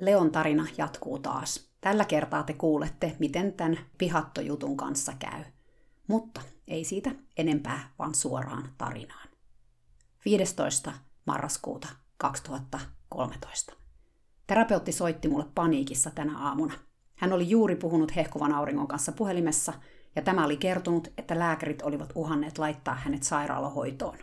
Leon tarina jatkuu taas. Tällä kertaa te kuulette, miten tämän pihattojutun kanssa käy. Mutta ei siitä enempää, vaan suoraan tarinaan. 15. marraskuuta 2013. Terapeutti soitti mulle paniikissa tänä aamuna. Hän oli juuri puhunut hehkuvan auringon kanssa puhelimessa, ja tämä oli kertonut, että lääkärit olivat uhanneet laittaa hänet sairaalahoitoon.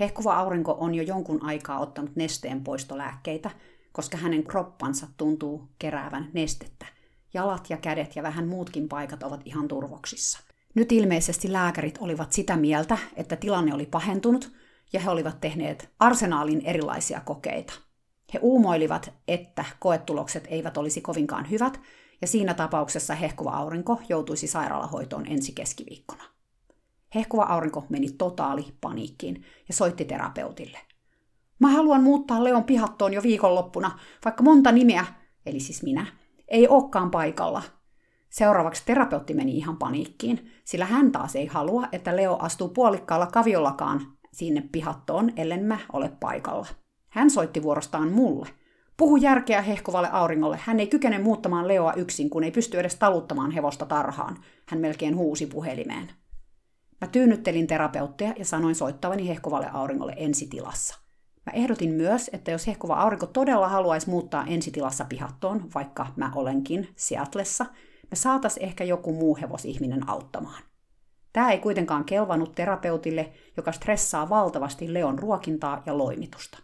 Hehkuva aurinko on jo jonkun aikaa ottanut nesteen poistolääkkeitä, koska hänen kroppansa tuntuu keräävän nestettä. Jalat ja kädet ja vähän muutkin paikat ovat ihan turvoksissa. Nyt ilmeisesti lääkärit olivat sitä mieltä, että tilanne oli pahentunut ja he olivat tehneet arsenaalin erilaisia kokeita. He uumoilivat, että koetulokset eivät olisi kovinkaan hyvät, ja siinä tapauksessa hehkuva aurinko joutuisi sairaalahoitoon ensi keskiviikkona. Hehkuva aurinko meni totaali paniikkiin ja soitti terapeutille. Mä haluan muuttaa Leon pihattoon jo viikonloppuna, vaikka monta nimeä, eli siis minä, ei olekaan paikalla. Seuraavaksi terapeutti meni ihan paniikkiin, sillä hän taas ei halua, että Leo astuu puolikkaalla kaviollakaan sinne pihattoon, ellen mä ole paikalla. Hän soitti vuorostaan mulle. Puhu järkeä hehkovalle auringolle. Hän ei kykene muuttamaan Leoa yksin, kun ei pysty edes taluttamaan hevosta tarhaan. Hän melkein huusi puhelimeen. Mä tyynnyttelin terapeuttia ja sanoin soittavani hehkovalle auringolle ensitilassa. Mä ehdotin myös, että jos hehkuva aurinko todella haluaisi muuttaa ensitilassa pihattoon, vaikka mä olenkin Seatlessa, me saatas ehkä joku muu hevosihminen auttamaan. Tämä ei kuitenkaan kelvannut terapeutille, joka stressaa valtavasti Leon ruokintaa ja loimitusta.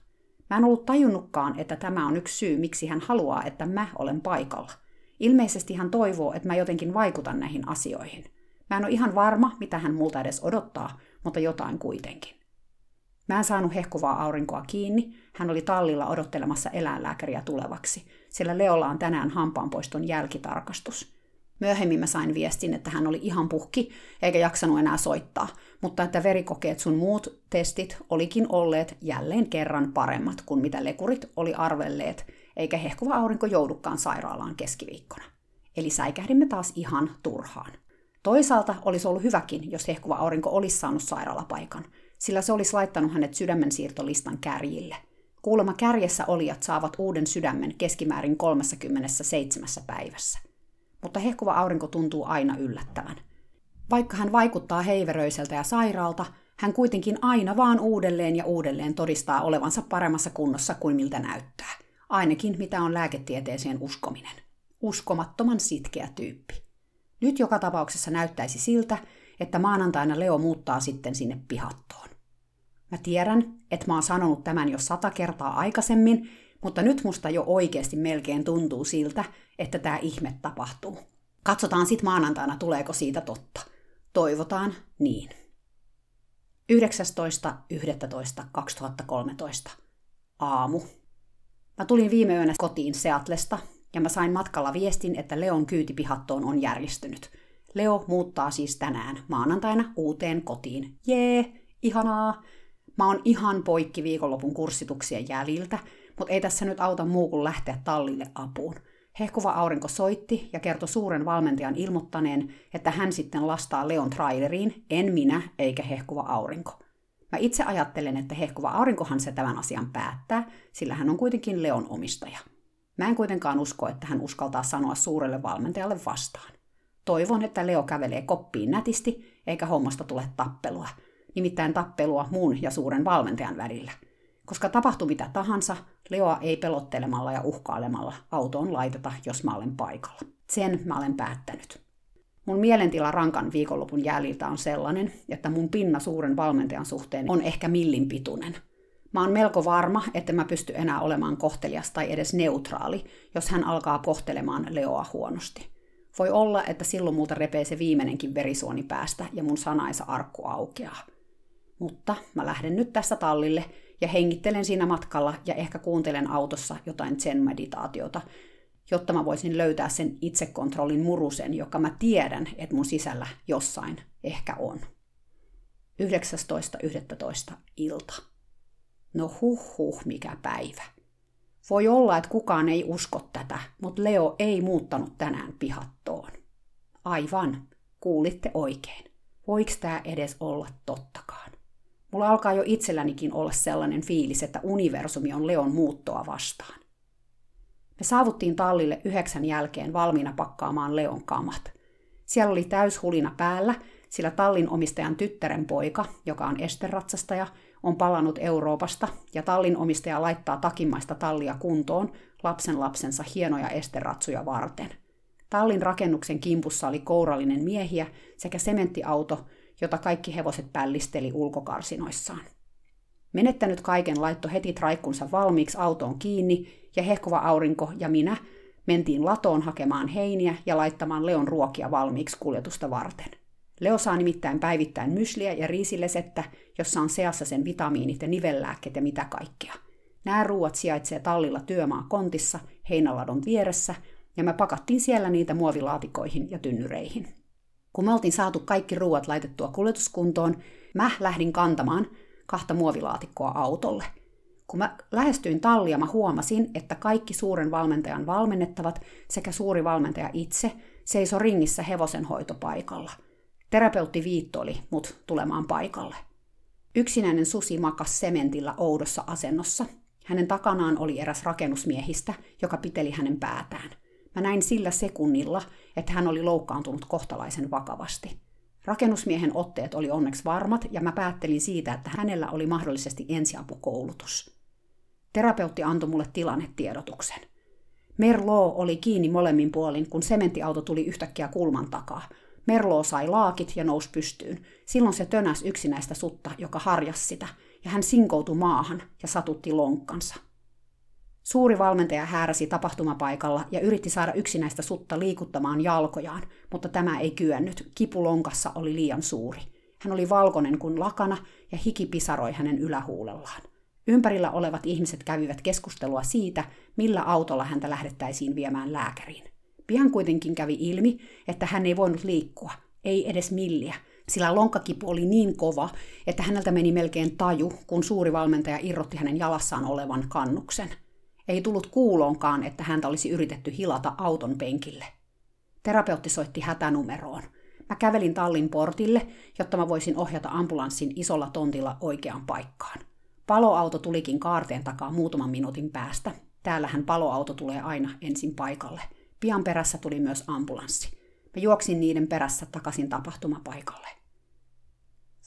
Mä en ollut tajunnutkaan, että tämä on yksi syy, miksi hän haluaa, että mä olen paikalla. Ilmeisesti hän toivoo, että mä jotenkin vaikutan näihin asioihin. Mä en ole ihan varma, mitä hän multa edes odottaa, mutta jotain kuitenkin. Mä en saanut hehkuvaa aurinkoa kiinni, hän oli tallilla odottelemassa eläinlääkäriä tulevaksi, sillä Leolla on tänään hampaanpoiston jälkitarkastus. Myöhemmin mä sain viestin, että hän oli ihan puhki eikä jaksanut enää soittaa, mutta että verikokeet sun muut testit olikin olleet jälleen kerran paremmat kuin mitä lekurit oli arvelleet, eikä hehkuva aurinko joudukaan sairaalaan keskiviikkona. Eli säikähdimme taas ihan turhaan. Toisaalta olisi ollut hyväkin, jos hehkuva aurinko olisi saanut sairaalapaikan, sillä se olisi laittanut hänet sydämensiirtolistan kärjille. Kuulemma kärjessä olijat saavat uuden sydämen keskimäärin 37 päivässä. Mutta hehkuva aurinko tuntuu aina yllättävän. Vaikka hän vaikuttaa heiveröiseltä ja sairaalta, hän kuitenkin aina vaan uudelleen ja uudelleen todistaa olevansa paremmassa kunnossa kuin miltä näyttää. Ainakin mitä on lääketieteeseen uskominen. Uskomattoman sitkeä tyyppi. Nyt joka tapauksessa näyttäisi siltä, että maanantaina Leo muuttaa sitten sinne pihattoon. Mä tiedän, että mä oon sanonut tämän jo sata kertaa aikaisemmin, mutta nyt musta jo oikeasti melkein tuntuu siltä, että tämä ihme tapahtuu. Katsotaan sitten maanantaina, tuleeko siitä totta. Toivotaan niin. 19.11.2013. Aamu. Mä tulin viime yönä kotiin Seatlesta ja mä sain matkalla viestin, että Leon kyytipihattoon on järjestynyt. Leo muuttaa siis tänään maanantaina uuteen kotiin. Jee, ihanaa! Mä oon ihan poikki viikonlopun kurssituksien jäljiltä, mutta ei tässä nyt auta muu kuin lähteä tallille apuun. Hehkuva aurinko soitti ja kertoi suuren valmentajan ilmoittaneen, että hän sitten lastaa Leon traileriin, en minä eikä hehkuva aurinko. Mä itse ajattelen, että hehkuva aurinkohan se tämän asian päättää, sillä hän on kuitenkin Leon omistaja. Mä en kuitenkaan usko, että hän uskaltaa sanoa suurelle valmentajalle vastaan. Toivon, että Leo kävelee koppiin nätisti, eikä hommasta tule tappelua. Nimittäin tappelua muun ja suuren valmentajan välillä. Koska tapahtuu mitä tahansa, Leoa ei pelottelemalla ja uhkailemalla autoon laiteta, jos mä olen paikalla. Sen mä olen päättänyt. Mun mielentila rankan viikonlopun jäljiltä on sellainen, että mun pinna suuren valmentajan suhteen on ehkä millin pituinen. Mä oon melko varma, että mä pysty enää olemaan kohtelias tai edes neutraali, jos hän alkaa kohtelemaan Leoa huonosti. Voi olla, että silloin multa repee se viimeinenkin verisuoni päästä ja mun sanaisa arkku aukeaa. Mutta mä lähden nyt tästä tallille ja hengittelen siinä matkalla ja ehkä kuuntelen autossa jotain zen-meditaatiota, jotta mä voisin löytää sen itsekontrollin murusen, joka mä tiedän, että mun sisällä jossain ehkä on. 19.11. ilta. No huh huh, mikä päivä. Voi olla, että kukaan ei usko tätä, mutta Leo ei muuttanut tänään pihattoon. Aivan, kuulitte oikein. Voiko tämä edes olla tottakaan? Mulla alkaa jo itsellänikin olla sellainen fiilis, että universumi on Leon muuttoa vastaan. Me saavuttiin tallille yhdeksän jälkeen valmiina pakkaamaan Leon kamat. Siellä oli täyshulina päällä, sillä tallin omistajan tyttären poika, joka on esterratsastaja, on palannut Euroopasta ja tallin omistaja laittaa takimaista tallia kuntoon lapsen lapsensa hienoja esteratsuja varten. Tallin rakennuksen kimpussa oli kourallinen miehiä sekä sementtiauto, jota kaikki hevoset pällisteli ulkokarsinoissaan. Menettänyt kaiken laitto heti traikkunsa valmiiksi autoon kiinni, ja hehkova aurinko ja minä mentiin latoon hakemaan heiniä ja laittamaan Leon ruokia valmiiksi kuljetusta varten. Leo saa nimittäin päivittäin mysliä ja riisilesettä, jossa on seassa sen vitamiinit ja nivellääkkeet ja mitä kaikkea. Nämä ruuat sijaitsee tallilla työmaa kontissa, heinäladon vieressä, ja me pakattiin siellä niitä muovilaatikoihin ja tynnyreihin. Kun me oltiin saatu kaikki ruuat laitettua kuljetuskuntoon, mä lähdin kantamaan kahta muovilaatikkoa autolle. Kun mä lähestyin tallia, mä huomasin, että kaikki suuren valmentajan valmennettavat sekä suuri valmentaja itse seiso ringissä hevosen hoitopaikalla. Terapeutti viittoli mut tulemaan paikalle. Yksinäinen susi makas sementillä oudossa asennossa. Hänen takanaan oli eräs rakennusmiehistä, joka piteli hänen päätään. Mä näin sillä sekunnilla, että hän oli loukkaantunut kohtalaisen vakavasti. Rakennusmiehen otteet oli onneksi varmat ja mä päättelin siitä, että hänellä oli mahdollisesti ensiapukoulutus. Terapeutti antoi mulle tilannetiedotuksen. Merlo oli kiinni molemmin puolin, kun sementtiauto tuli yhtäkkiä kulman takaa. Merlo sai laakit ja nousi pystyyn. Silloin se tönäs yksinäistä sutta, joka harjas sitä, ja hän sinkoutui maahan ja satutti lonkkansa. Suuri valmentaja hääräsi tapahtumapaikalla ja yritti saada yksinäistä sutta liikuttamaan jalkojaan, mutta tämä ei kyennyt. Kipu lonkassa oli liian suuri. Hän oli valkoinen kuin lakana ja hiki pisaroi hänen ylähuulellaan. Ympärillä olevat ihmiset kävivät keskustelua siitä, millä autolla häntä lähdettäisiin viemään lääkäriin. Pian kuitenkin kävi ilmi, että hän ei voinut liikkua, ei edes milliä, sillä lonkkakipu oli niin kova, että häneltä meni melkein taju, kun suuri valmentaja irrotti hänen jalassaan olevan kannuksen – ei tullut kuuloonkaan, että häntä olisi yritetty hilata auton penkille. Terapeutti soitti hätänumeroon. Mä kävelin tallin portille, jotta mä voisin ohjata ambulanssin isolla tontilla oikeaan paikkaan. Paloauto tulikin kaarteen takaa muutaman minuutin päästä. Täällähän paloauto tulee aina ensin paikalle. Pian perässä tuli myös ambulanssi. Mä juoksin niiden perässä takaisin tapahtumapaikalle.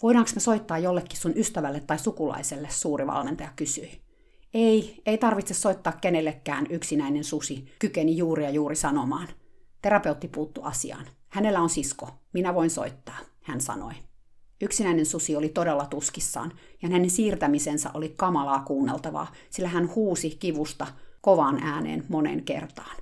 Voidaanko me soittaa jollekin sun ystävälle tai sukulaiselle, suuri valmentaja kysyi. Ei, ei tarvitse soittaa kenellekään yksinäinen susi, kykeni juuri ja juuri sanomaan. Terapeutti puuttu asiaan. Hänellä on sisko, minä voin soittaa, hän sanoi. Yksinäinen susi oli todella tuskissaan, ja hänen siirtämisensä oli kamalaa kuunneltavaa, sillä hän huusi kivusta kovaan ääneen monen kertaan.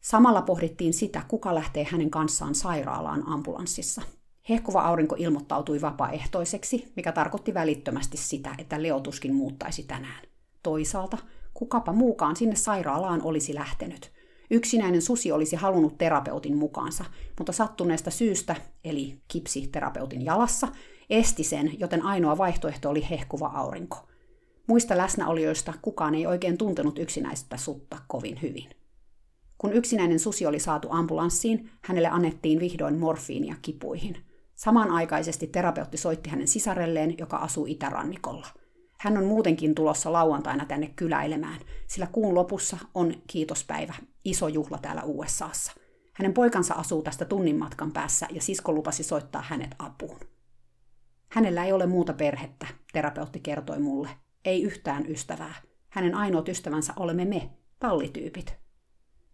Samalla pohdittiin sitä, kuka lähtee hänen kanssaan sairaalaan ambulanssissa. Hehkuva aurinko ilmoittautui vapaaehtoiseksi, mikä tarkoitti välittömästi sitä, että Leo tuskin muuttaisi tänään. Toisaalta, kukapa muukaan sinne sairaalaan olisi lähtenyt. Yksinäinen susi olisi halunnut terapeutin mukaansa, mutta sattuneesta syystä, eli kipsi terapeutin jalassa, esti sen, joten ainoa vaihtoehto oli hehkuva aurinko. Muista läsnäolijoista kukaan ei oikein tuntenut yksinäistä sutta kovin hyvin. Kun yksinäinen susi oli saatu ambulanssiin, hänelle annettiin vihdoin morfiinia kipuihin. Samanaikaisesti terapeutti soitti hänen sisarelleen, joka asuu itärannikolla – hän on muutenkin tulossa lauantaina tänne kyläilemään, sillä kuun lopussa on kiitospäivä, iso juhla täällä USAssa. Hänen poikansa asuu tästä tunnin matkan päässä ja sisko lupasi soittaa hänet apuun. Hänellä ei ole muuta perhettä, terapeutti kertoi mulle. Ei yhtään ystävää. Hänen ainoat ystävänsä olemme me, tallityypit.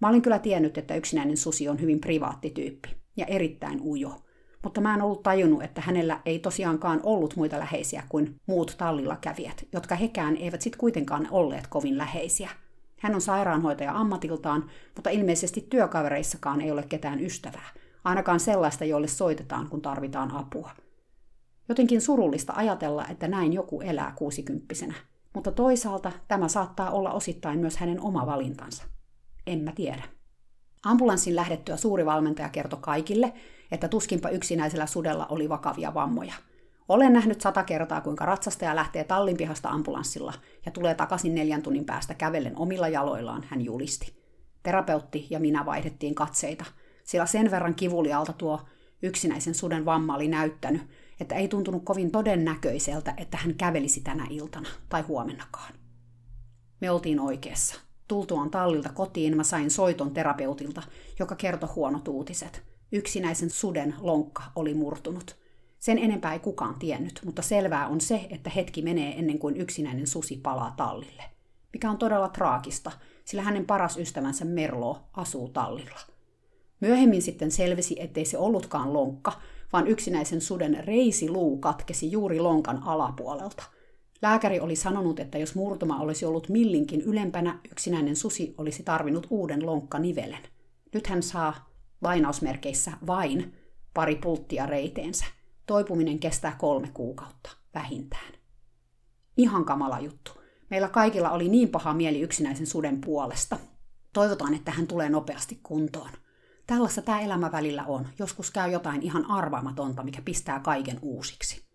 Mä olin kyllä tiennyt, että yksinäinen susi on hyvin privaatti tyyppi ja erittäin ujo mutta mä en ollut tajunnut, että hänellä ei tosiaankaan ollut muita läheisiä kuin muut tallilla kävijät, jotka hekään eivät sitten kuitenkaan olleet kovin läheisiä. Hän on sairaanhoitaja ammatiltaan, mutta ilmeisesti työkavereissakaan ei ole ketään ystävää, ainakaan sellaista, jolle soitetaan, kun tarvitaan apua. Jotenkin surullista ajatella, että näin joku elää kuusikymppisenä. mutta toisaalta tämä saattaa olla osittain myös hänen oma valintansa. En mä tiedä. Ambulanssin lähdettyä suuri valmentaja kertoi kaikille, että tuskinpa yksinäisellä sudella oli vakavia vammoja. Olen nähnyt sata kertaa, kuinka ratsastaja lähtee tallin pihasta ambulanssilla ja tulee takaisin neljän tunnin päästä kävellen omilla jaloillaan, hän julisti. Terapeutti ja minä vaihdettiin katseita, sillä sen verran kivulialta tuo yksinäisen suden vamma oli näyttänyt, että ei tuntunut kovin todennäköiseltä, että hän kävelisi tänä iltana tai huomennakaan. Me oltiin oikeassa. Tultuaan tallilta kotiin mä sain soiton terapeutilta, joka kertoi huonot uutiset. Yksinäisen suden lonkka oli murtunut. Sen enempää ei kukaan tiennyt, mutta selvää on se, että hetki menee ennen kuin yksinäinen susi palaa tallille. Mikä on todella traagista, sillä hänen paras ystävänsä Merlo asuu tallilla. Myöhemmin sitten selvisi, ettei se ollutkaan lonkka, vaan yksinäisen suden reisiluu katkesi juuri lonkan alapuolelta. Lääkäri oli sanonut, että jos murtuma olisi ollut millinkin ylempänä, yksinäinen susi olisi tarvinnut uuden lonkkanivelen. Nyt hän saa lainausmerkeissä vain pari pulttia reiteensä. Toipuminen kestää kolme kuukautta, vähintään. Ihan kamala juttu. Meillä kaikilla oli niin paha mieli yksinäisen suden puolesta. Toivotaan, että hän tulee nopeasti kuntoon. Tällaista tämä elämä välillä on. Joskus käy jotain ihan arvaamatonta, mikä pistää kaiken uusiksi.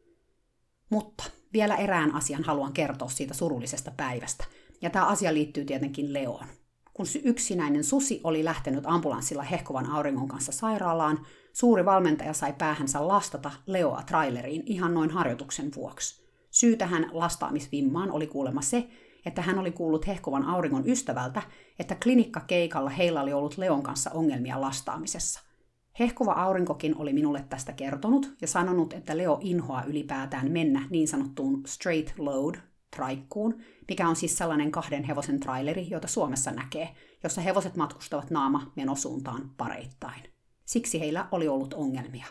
Mutta vielä erään asian haluan kertoa siitä surullisesta päivästä. Ja tämä asia liittyy tietenkin Leoon. Kun yksinäinen susi oli lähtenyt ambulanssilla hehkovan auringon kanssa sairaalaan, suuri valmentaja sai päähänsä lastata Leoa traileriin ihan noin harjoituksen vuoksi. Syy tähän lastaamisvimmaan oli kuulemma se, että hän oli kuullut hehkovan auringon ystävältä, että klinikkakeikalla heillä oli ollut Leon kanssa ongelmia lastaamisessa. Hehkova aurinkokin oli minulle tästä kertonut ja sanonut, että Leo inhoaa ylipäätään mennä niin sanottuun straight load traikkuun, mikä on siis sellainen kahden hevosen traileri, jota Suomessa näkee, jossa hevoset matkustavat naama menosuuntaan pareittain. Siksi heillä oli ollut ongelmia.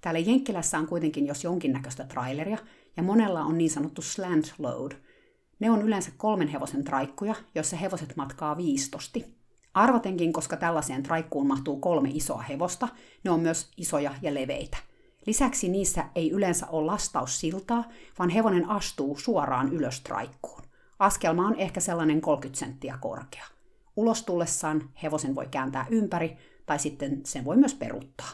Täällä Jenkkilässä on kuitenkin jos jonkinnäköistä traileria, ja monella on niin sanottu slant load – ne on yleensä kolmen hevosen traikkuja, joissa hevoset matkaa viistosti. Arvatenkin, koska tällaiseen traikkuun mahtuu kolme isoa hevosta, ne on myös isoja ja leveitä. Lisäksi niissä ei yleensä ole lastaussiltaa, vaan hevonen astuu suoraan ylös traikkuun. Askelma on ehkä sellainen 30 senttiä korkea. Ulos tullessaan hevosen voi kääntää ympäri, tai sitten sen voi myös peruttaa.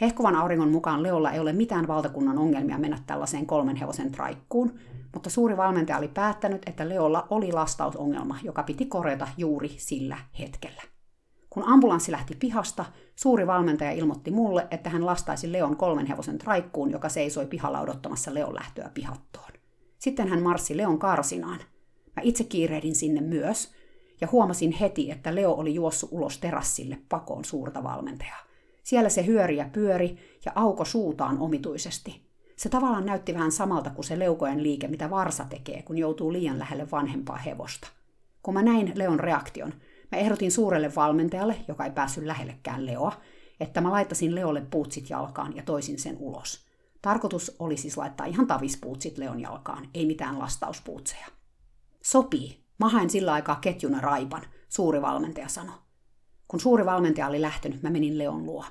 Hehkuvan auringon mukaan Leolla ei ole mitään valtakunnan ongelmia mennä tällaiseen kolmen hevosen traikkuun, mutta suuri valmentaja oli päättänyt, että Leolla oli lastausongelma, joka piti korjata juuri sillä hetkellä. Kun ambulanssi lähti pihasta, suuri valmentaja ilmoitti mulle, että hän lastaisi Leon kolmen hevosen traikkuun, joka seisoi pihalla odottamassa Leon lähtöä pihattoon. Sitten hän marssi Leon karsinaan. Mä itse kiirehdin sinne myös, ja huomasin heti, että Leo oli juossut ulos terassille pakoon suurta valmentajaa. Siellä se hyöri ja pyöri ja auko suutaan omituisesti. Se tavallaan näytti vähän samalta kuin se leukojen liike, mitä varsa tekee, kun joutuu liian lähelle vanhempaa hevosta. Kun mä näin Leon reaktion, mä ehdotin suurelle valmentajalle, joka ei päässyt lähellekään Leoa, että mä laittasin Leolle puutsit jalkaan ja toisin sen ulos. Tarkoitus oli siis laittaa ihan tavispuutsit Leon jalkaan, ei mitään lastauspuutseja. Sopii. Mä hain sillä aikaa ketjuna raipan, suuri valmentaja sanoi. Kun suuri valmentaja oli lähtenyt, mä menin Leon luo.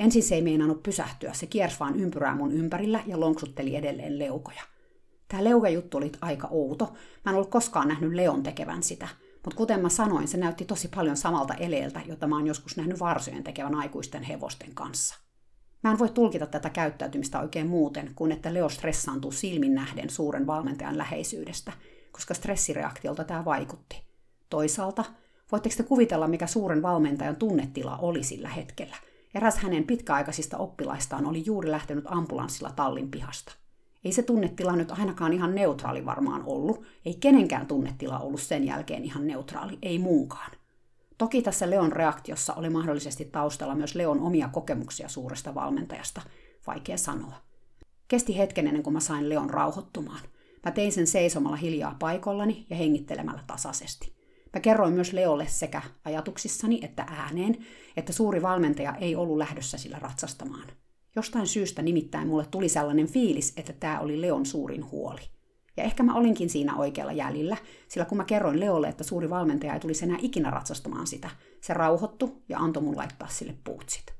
Ensin se ei meinannut pysähtyä, se kiersi vaan ympyrää mun ympärillä ja lonksutteli edelleen leukoja. Tämä leukajuttu oli aika outo. Mä en ollut koskaan nähnyt Leon tekevän sitä. Mutta kuten mä sanoin, se näytti tosi paljon samalta eleeltä, jota mä oon joskus nähnyt varsojen tekevän aikuisten hevosten kanssa. Mä en voi tulkita tätä käyttäytymistä oikein muuten, kuin että Leo stressaantuu silmin nähden suuren valmentajan läheisyydestä, koska stressireaktiolta tämä vaikutti. Toisaalta, voitteko te kuvitella, mikä suuren valmentajan tunnetila oli sillä hetkellä – Eräs hänen pitkäaikaisista oppilaistaan oli juuri lähtenyt ambulanssilla tallin pihasta. Ei se tunnetila nyt ainakaan ihan neutraali varmaan ollut, ei kenenkään tunnetila ollut sen jälkeen ihan neutraali, ei muunkaan. Toki tässä Leon reaktiossa oli mahdollisesti taustalla myös Leon omia kokemuksia suuresta valmentajasta, vaikea sanoa. Kesti hetken ennen kuin mä sain Leon rauhoittumaan. Mä tein sen seisomalla hiljaa paikollani ja hengittelemällä tasaisesti. Mä kerroin myös Leolle sekä ajatuksissani että ääneen, että suuri valmentaja ei ollut lähdössä sillä ratsastamaan. Jostain syystä nimittäin mulle tuli sellainen fiilis, että tämä oli Leon suurin huoli. Ja ehkä mä olinkin siinä oikealla jäljellä, sillä kun mä kerroin Leolle, että suuri valmentaja ei tulisi enää ikinä ratsastamaan sitä, se rauhoittu ja antoi mun laittaa sille puutsit.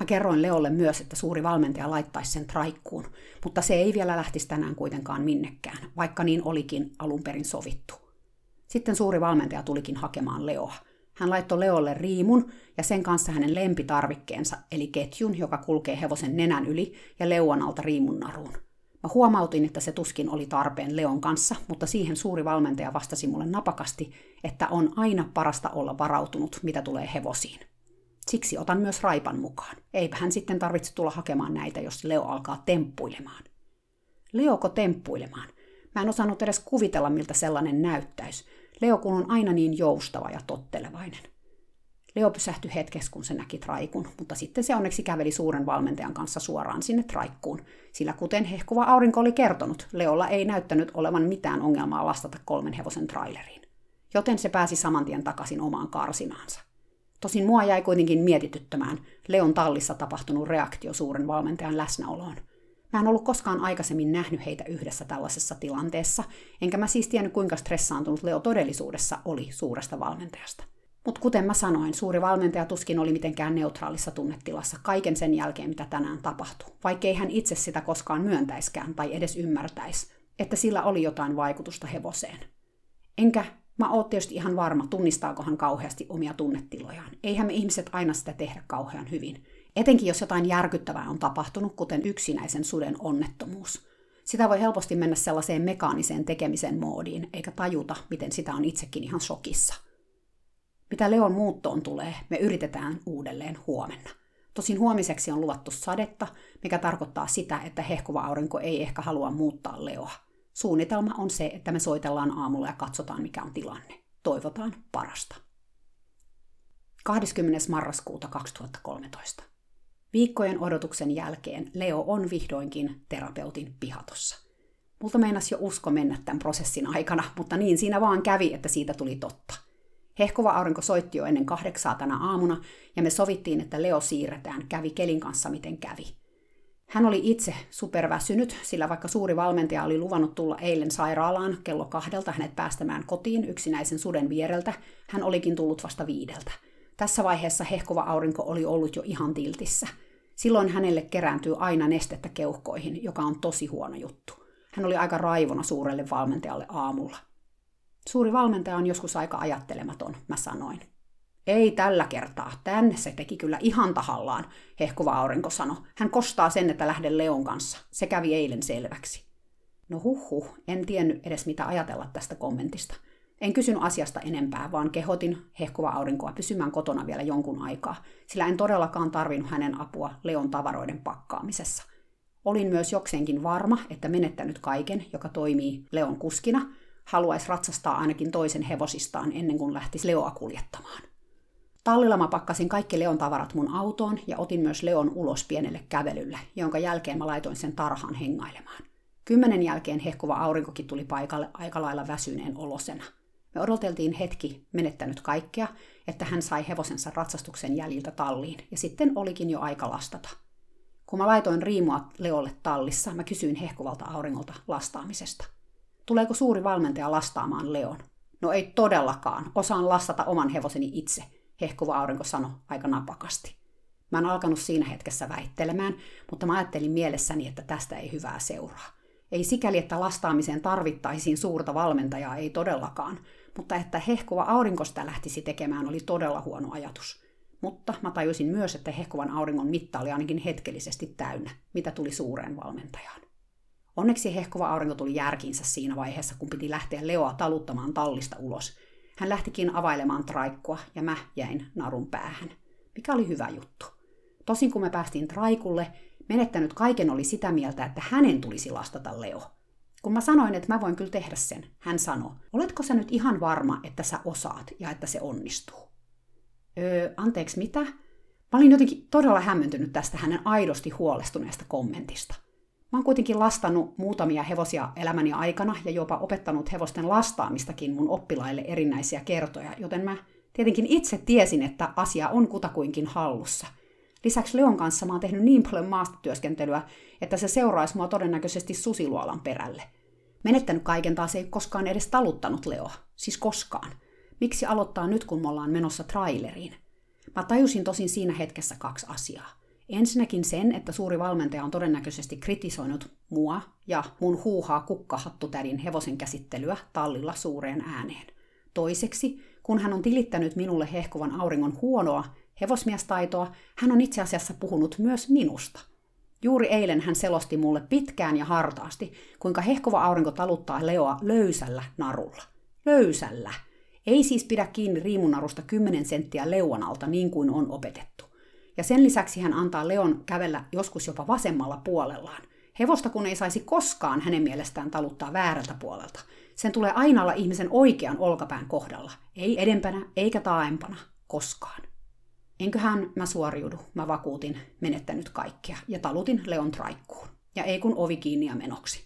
Mä kerroin Leolle myös, että suuri valmentaja laittaisi sen traikkuun, mutta se ei vielä lähtisi tänään kuitenkaan minnekään, vaikka niin olikin alun perin sovittu. Sitten suuri valmentaja tulikin hakemaan Leoa. Hän laittoi Leolle riimun ja sen kanssa hänen lempitarvikkeensa, eli ketjun, joka kulkee hevosen nenän yli ja leuan alta riimun naruun. Mä huomautin, että se tuskin oli tarpeen Leon kanssa, mutta siihen suuri valmentaja vastasi mulle napakasti, että on aina parasta olla varautunut, mitä tulee hevosiin. Siksi otan myös raipan mukaan. Eipä hän sitten tarvitse tulla hakemaan näitä, jos Leo alkaa temppuilemaan. Leoko temppuilemaan? Mä en osannut edes kuvitella, miltä sellainen näyttäisi. Leo kun on aina niin joustava ja tottelevainen. Leo pysähtyi hetkessä, kun se näki traikun, mutta sitten se onneksi käveli suuren valmentajan kanssa suoraan sinne traikkuun, sillä kuten hehkuva aurinko oli kertonut, Leolla ei näyttänyt olevan mitään ongelmaa lastata kolmen hevosen traileriin. Joten se pääsi saman tien takaisin omaan karsinaansa. Tosin mua jäi kuitenkin mietityttämään Leon tallissa tapahtunut reaktio suuren valmentajan läsnäoloon. Mä en ollut koskaan aikaisemmin nähnyt heitä yhdessä tällaisessa tilanteessa, enkä mä siis tiennyt kuinka stressaantunut Leo todellisuudessa oli suuresta valmentajasta. Mutta kuten mä sanoin, suuri valmentaja tuskin oli mitenkään neutraalissa tunnetilassa kaiken sen jälkeen, mitä tänään tapahtui, vaikkei hän itse sitä koskaan myöntäiskään tai edes ymmärtäisi, että sillä oli jotain vaikutusta hevoseen. Enkä mä oon tietysti ihan varma, tunnistaako hän kauheasti omia tunnetilojaan. Eihän me ihmiset aina sitä tehdä kauhean hyvin. Etenkin jos jotain järkyttävää on tapahtunut, kuten yksinäisen suden onnettomuus. Sitä voi helposti mennä sellaiseen mekaaniseen tekemisen moodiin, eikä tajuta, miten sitä on itsekin ihan shokissa – mitä Leon muuttoon tulee, me yritetään uudelleen huomenna. Tosin huomiseksi on luvattu sadetta, mikä tarkoittaa sitä, että hehkuva aurinko ei ehkä halua muuttaa Leoa. Suunnitelma on se, että me soitellaan aamulla ja katsotaan, mikä on tilanne. Toivotaan parasta. 20. marraskuuta 2013. Viikkojen odotuksen jälkeen Leo on vihdoinkin terapeutin pihatossa. Multa meinas jo usko mennä tämän prosessin aikana, mutta niin siinä vaan kävi, että siitä tuli totta – Hehkuva aurinko soitti jo ennen kahdeksaa tänä aamuna, ja me sovittiin, että Leo siirretään, kävi kelin kanssa miten kävi. Hän oli itse superväsynyt, sillä vaikka suuri valmentaja oli luvannut tulla eilen sairaalaan kello kahdelta hänet päästämään kotiin yksinäisen suden viereltä, hän olikin tullut vasta viideltä. Tässä vaiheessa hehkuva aurinko oli ollut jo ihan tiltissä. Silloin hänelle kerääntyy aina nestettä keuhkoihin, joka on tosi huono juttu. Hän oli aika raivona suurelle valmentajalle aamulla. Suuri valmentaja on joskus aika ajattelematon, mä sanoin. Ei tällä kertaa, tänne se teki kyllä ihan tahallaan, hehkuva aurinko sanoi. Hän kostaa sen, että lähden Leon kanssa. Se kävi eilen selväksi. No huhhuh, en tiennyt edes mitä ajatella tästä kommentista. En kysynyt asiasta enempää, vaan kehotin hehkuva aurinkoa pysymään kotona vielä jonkun aikaa, sillä en todellakaan tarvinnut hänen apua Leon tavaroiden pakkaamisessa. Olin myös jokseenkin varma, että menettänyt kaiken, joka toimii Leon kuskina, haluaisi ratsastaa ainakin toisen hevosistaan ennen kuin lähtisi Leoa kuljettamaan. Tallilla mä pakkasin kaikki Leon tavarat mun autoon ja otin myös Leon ulos pienelle kävelylle, jonka jälkeen mä laitoin sen tarhaan hengailemaan. Kymmenen jälkeen hehkuva aurinkokin tuli paikalle aika lailla väsyneen olosena. Me odoteltiin hetki menettänyt kaikkea, että hän sai hevosensa ratsastuksen jäljiltä talliin, ja sitten olikin jo aika lastata. Kun mä laitoin riimua Leolle tallissa, mä kysyin hehkuvalta auringolta lastaamisesta – Tuleeko suuri valmentaja lastaamaan Leon? No ei todellakaan. Osaan lastata oman hevoseni itse, hehkuva aurinko sanoi aika napakasti. Mä en alkanut siinä hetkessä väittelemään, mutta mä ajattelin mielessäni, että tästä ei hyvää seuraa. Ei sikäli, että lastaamiseen tarvittaisiin suurta valmentajaa, ei todellakaan, mutta että hehkuva aurinkosta lähtisi tekemään oli todella huono ajatus. Mutta mä tajusin myös, että hehkuvan auringon mitta oli ainakin hetkellisesti täynnä, mitä tuli suureen valmentajaan. Onneksi hehkuva aurinko tuli järkiinsä siinä vaiheessa, kun piti lähteä Leoa taluttamaan tallista ulos. Hän lähtikin availemaan traikkua ja mä jäin narun päähän, mikä oli hyvä juttu. Tosin kun me päästiin traikulle, menettänyt kaiken oli sitä mieltä, että hänen tulisi lastata Leo. Kun mä sanoin, että mä voin kyllä tehdä sen, hän sanoi, oletko sä nyt ihan varma, että sä osaat ja että se onnistuu? Öö, anteeksi, mitä? Mä olin jotenkin todella hämmentynyt tästä hänen aidosti huolestuneesta kommentista – Mä oon kuitenkin lastannut muutamia hevosia elämäni aikana ja jopa opettanut hevosten lastaamistakin mun oppilaille erinäisiä kertoja, joten mä tietenkin itse tiesin, että asia on kutakuinkin hallussa. Lisäksi Leon kanssa mä oon tehnyt niin paljon maastotyöskentelyä, että se seuraisi mua todennäköisesti susiluolan perälle. Menettänyt kaiken taas ei koskaan edes taluttanut Leoa. Siis koskaan. Miksi aloittaa nyt, kun me ollaan menossa traileriin? Mä tajusin tosin siinä hetkessä kaksi asiaa. Ensinnäkin sen, että suuri valmentaja on todennäköisesti kritisoinut mua ja mun huuhaa kukkahattutädin hevosen käsittelyä tallilla suureen ääneen. Toiseksi, kun hän on tilittänyt minulle hehkuvan auringon huonoa hevosmiestaitoa, hän on itse asiassa puhunut myös minusta. Juuri eilen hän selosti mulle pitkään ja hartaasti, kuinka hehkova aurinko taluttaa Leoa löysällä narulla. Löysällä! Ei siis pidä kiinni riimunarusta 10 senttiä leuan alta niin kuin on opetettu. Ja sen lisäksi hän antaa Leon kävellä joskus jopa vasemmalla puolellaan. Hevosta kun ei saisi koskaan hänen mielestään taluttaa väärältä puolelta. Sen tulee aina olla ihmisen oikean olkapään kohdalla. Ei edempänä eikä taaempana. Koskaan. Enköhän mä suoriudu, mä vakuutin, menettänyt kaikkea, ja talutin Leon traikkuun. Ja ei kun ovi kiinni ja menoksi.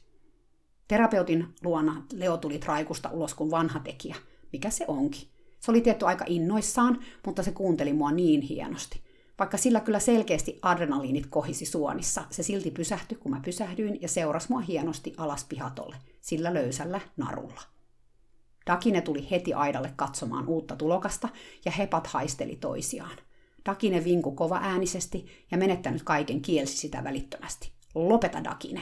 Terapeutin luona Leo tuli traikusta ulos kuin vanha tekijä, mikä se onkin. Se oli tietty aika innoissaan, mutta se kuunteli mua niin hienosti. Vaikka sillä kyllä selkeästi adrenaliinit kohisi suonissa, se silti pysähtyi, kun mä pysähdyin, ja seurasi mua hienosti alas pihatolle, sillä löysällä narulla. Dakine tuli heti aidalle katsomaan uutta tulokasta, ja hepat haisteli toisiaan. Dakine vinku kova äänisesti ja menettänyt kaiken kielsi sitä välittömästi. Lopeta Dakine!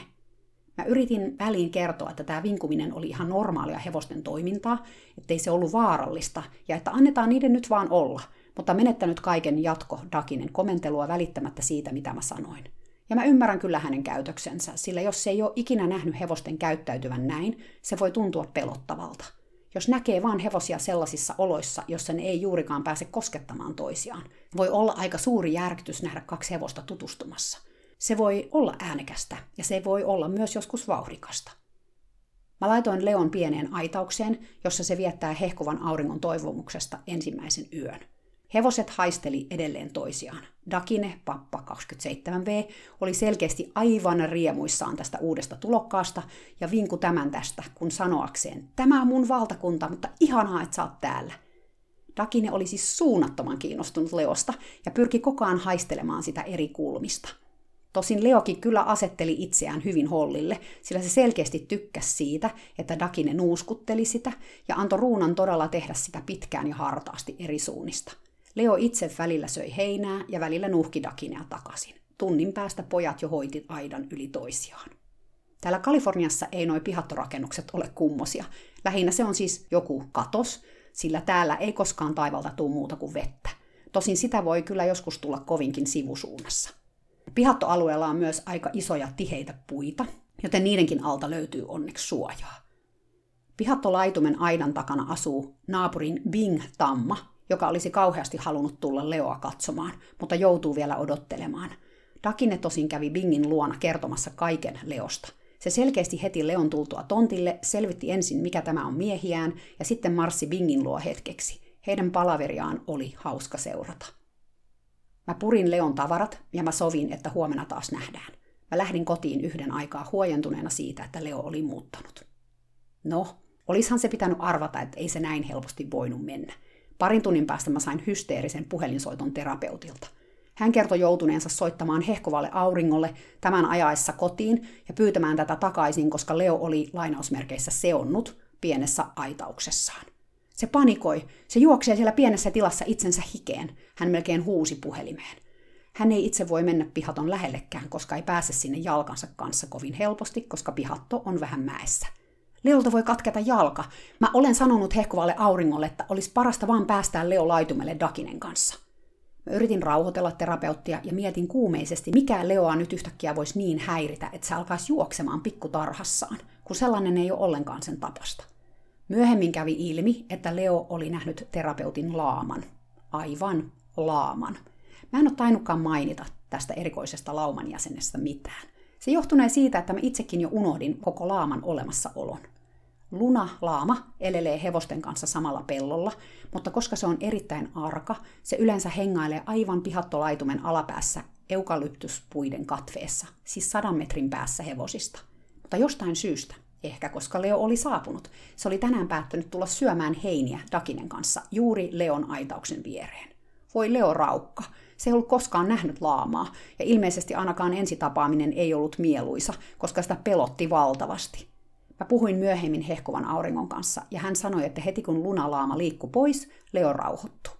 Mä yritin väliin kertoa, että tämä vinkuminen oli ihan normaalia hevosten toimintaa, ettei se ollut vaarallista ja että annetaan niiden nyt vaan olla, mutta menettänyt kaiken jatko Dakinen komentelua välittämättä siitä, mitä mä sanoin. Ja mä ymmärrän kyllä hänen käytöksensä, sillä jos se ei ole ikinä nähnyt hevosten käyttäytyvän näin, se voi tuntua pelottavalta – jos näkee vain hevosia sellaisissa oloissa, jossa ne ei juurikaan pääse koskettamaan toisiaan. Voi olla aika suuri järkytys nähdä kaksi hevosta tutustumassa. Se voi olla äänekästä ja se voi olla myös joskus vauhdikasta. Mä laitoin Leon pieneen aitaukseen, jossa se viettää hehkuvan auringon toivomuksesta ensimmäisen yön. Hevoset haisteli edelleen toisiaan. Dakine, pappa 27V, oli selkeästi aivan riemuissaan tästä uudesta tulokkaasta ja vinku tämän tästä, kun sanoakseen, tämä on mun valtakunta, mutta ihanaa, että sä oot täällä. Dakine oli siis suunnattoman kiinnostunut Leosta ja pyrki koko ajan haistelemaan sitä eri kulmista. Tosin Leokin kyllä asetteli itseään hyvin hollille, sillä se selkeästi tykkäsi siitä, että Dakine nuuskutteli sitä ja antoi ruunan todella tehdä sitä pitkään ja hartaasti eri suunnista. Leo itse välillä söi heinää ja välillä nuhki dakinea takaisin. Tunnin päästä pojat jo hoiti aidan yli toisiaan. Täällä Kaliforniassa ei noi pihattorakennukset ole kummosia. Lähinnä se on siis joku katos, sillä täällä ei koskaan taivalta tuu muuta kuin vettä. Tosin sitä voi kyllä joskus tulla kovinkin sivusuunnassa. Pihattoalueella on myös aika isoja tiheitä puita, joten niidenkin alta löytyy onneksi suojaa. Pihattolaitumen aidan takana asuu naapurin Bing Tamma, joka olisi kauheasti halunnut tulla Leoa katsomaan, mutta joutuu vielä odottelemaan. Dakine tosin kävi Bingin luona kertomassa kaiken Leosta. Se selkeästi heti Leon tultua tontille, selvitti ensin mikä tämä on miehiään ja sitten marssi Bingin luo hetkeksi. Heidän palaveriaan oli hauska seurata. Mä purin Leon tavarat ja mä sovin, että huomenna taas nähdään. Mä lähdin kotiin yhden aikaa huojentuneena siitä, että Leo oli muuttanut. No, olishan se pitänyt arvata, että ei se näin helposti voinut mennä. Parin tunnin päästä mä sain hysteerisen puhelinsoiton terapeutilta. Hän kertoi joutuneensa soittamaan hehkovalle auringolle tämän ajaessa kotiin ja pyytämään tätä takaisin, koska Leo oli lainausmerkeissä seonnut pienessä aitauksessaan. Se panikoi. Se juoksee siellä pienessä tilassa itsensä hikeen. Hän melkein huusi puhelimeen. Hän ei itse voi mennä pihaton lähellekään, koska ei pääse sinne jalkansa kanssa kovin helposti, koska pihatto on vähän mäessä – Leolta voi katketa jalka. Mä olen sanonut hehkuvalle auringolle, että olisi parasta vaan päästää Leo laitumelle Dakinen kanssa. Mä yritin rauhoitella terapeuttia ja mietin kuumeisesti, mikä Leoa nyt yhtäkkiä voisi niin häiritä, että se alkaisi juoksemaan pikkutarhassaan, kun sellainen ei ole ollenkaan sen tapasta. Myöhemmin kävi ilmi, että Leo oli nähnyt terapeutin laaman. Aivan laaman. Mä en ole tainnutkaan mainita tästä erikoisesta lauman jäsenestä mitään. Se johtunee siitä, että mä itsekin jo unohdin koko laaman olemassaolon. Luna, laama, elelee hevosten kanssa samalla pellolla, mutta koska se on erittäin arka, se yleensä hengailee aivan pihattolaitumen alapäässä eukalyptuspuiden katveessa, siis sadan metrin päässä hevosista. Mutta jostain syystä, ehkä koska Leo oli saapunut, se oli tänään päättänyt tulla syömään heiniä Dakinen kanssa juuri Leon aitauksen viereen. Voi Leo raukka, se ei ollut koskaan nähnyt laamaa, ja ilmeisesti ainakaan ensitapaaminen ei ollut mieluisa, koska sitä pelotti valtavasti. Mä puhuin myöhemmin hehkuvan auringon kanssa, ja hän sanoi, että heti kun lunalaama liikkui pois, Leo rauhoittui.